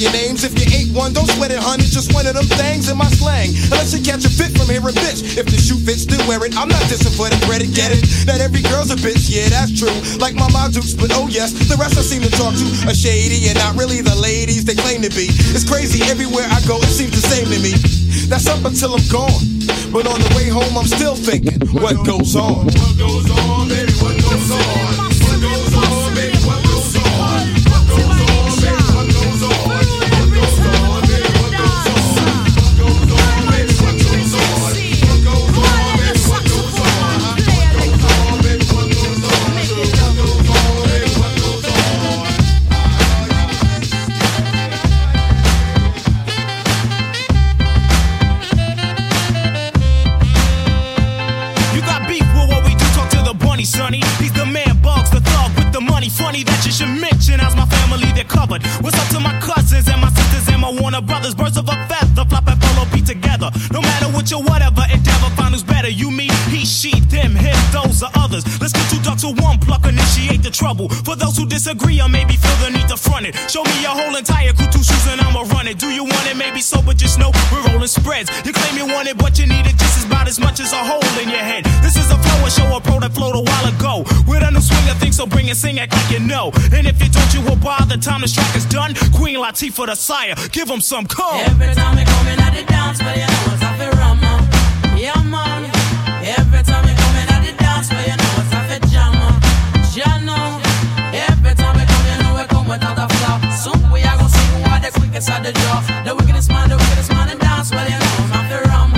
your names. If you ain't one, don't sweat it, honey. Just one of them things in my slang. Unless you catch a fit from hearing bitch. If the shoe fits, then wear it. I'm not dissing for the credit, get it? That every girl's a bitch, yeah, that's true. Like my dukes, but oh yes, the rest I seem to talk to are shady and not really the ladies they claim to be. It's crazy, everywhere I go, it seems the same to me. That's up until I'm gone. But on the way home, I'm still thinking, what goes on? What goes on, baby? What goes on? Trouble. For those who disagree or maybe feel the need to front it. Show me your whole entire crew, two shoes, and I'ma run it. Do you want it? Maybe so, but just know we're rolling spreads. You claim you want it, but you need it just about as much as a hole in your head. This is a flow, a show, a pro that flowed a while ago. With a new swing of things, so bring it, sing, act like you know. And if you don't, you will by the time the strike is done. Queen Latifah the sire, give him some call. Every time we come in at the dance, well, you know it's a rum. Yeah, man. Every time are the at the wickedest the wickedest in dance, well, you know the rum.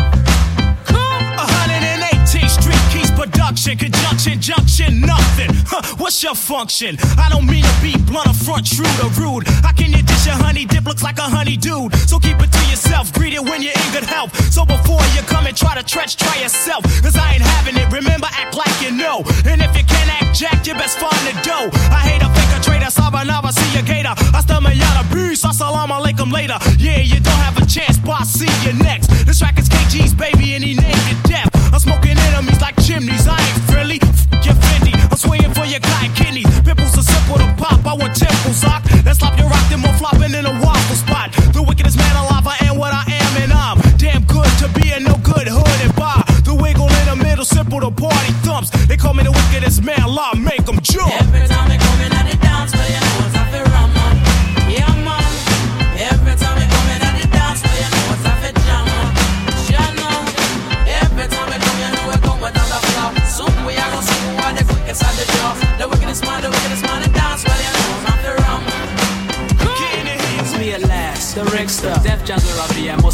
118th Street Keys Production, conjunction, junction, nothing. What's your function? I don't mean to be blunt or front, shrewd or rude. How can you dish your honey dip looks like a honey dude? So keep it to yourself, greet it when you're in good health. So before you come and try to stretch, try yourself. Cause I ain't having it, remember, act like you know. And if you can't act jack, you best find the dough. I hate a fake a traitor, sabanava, see a gator. Hasta mañana, peace, assalamu alaikum later. Yeah, you don't have a chance, boss, see you next. This track is KG's baby, and he named it death. I'm smoking enemies like chimneys, I ain't friendly. F- your I'm swinging for your cotton kidneys. Pimples are simple to pop, I want temples lock. Let's slap your rock, then more flopping in a waffle spot. The wickedest man alive, I am what I am, and I'm damn good to be a no good hood and bar. The wiggle in the middle, simple to party thumps. They call me the wickedest man, law make them jump. Every time they come in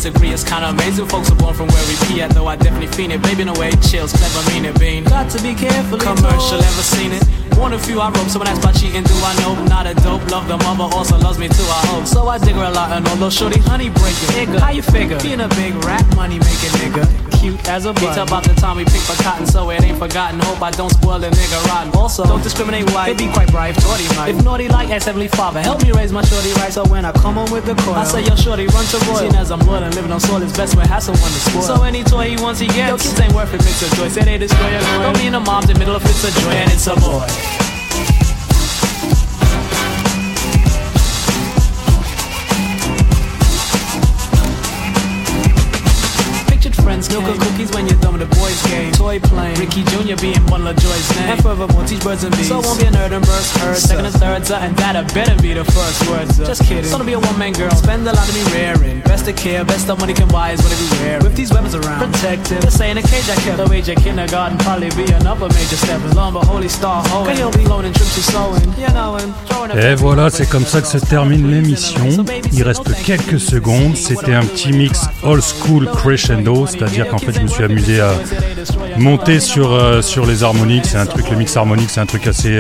where I be at. Most agree it's kinda amazing. Folks are born from where we be at, though I definitely feel it. Baby, no way, chills, clever, mean it, bean. Got to be careful. Commercial, ever seen it? One a few I rope, someone asked about cheating, do I know? Not a dope, love the mother, also loves me too, I hope. So I dig her a lot, and although shorty honey breaker, nigga, how you figure? Being a big rap money making nigga, cute as a button. about the time we pick for cotton, so it ain't forgotten. Hope I don't spoil the nigga rotten. Also, don't discriminate white, they be quite bright, naughty might. If naughty like S, Heavenly Father, help me raise my shorty right, so when I come home with the coil, I say, yo, shorty, run to royal. Seen as I'm loyal and living on soil, it's best when has someone to spoil. So any toy he wants, he gets. Yo, kids ain't worth it, mix a joy. Say they destroy your girl. Throw me in the mom's in the middle of fits of joy, and it's a boy. Pictured friends, milk and cookies when you're done with the boys' game. Toy plane, Ricky Jr. being one of Joy's name. And furthermore, teach birds and bees. So won't be a nerd and burst heard. Second and third, and that better be the first words. uh. Just kidding. Son to be a one man girl. Spend a lot to be raring. Best of care, best of money can buy is what we wear. With these weapons around, protected. This ain't a cage I kept. The age of kindergarten probably be another major step. As long but holy star hoeing. He'll be loaning trips to sewing? You know, and throwing a Et voilà, c'est comme ça que se termine l'émission. Il reste quelques secondes. C'était un petit mix old school crescendo, c'est-à-dire qu'en fait je me suis amusé à monter sur, euh, sur les harmoniques. C'est un truc, le mix harmonique, c'est un truc assez,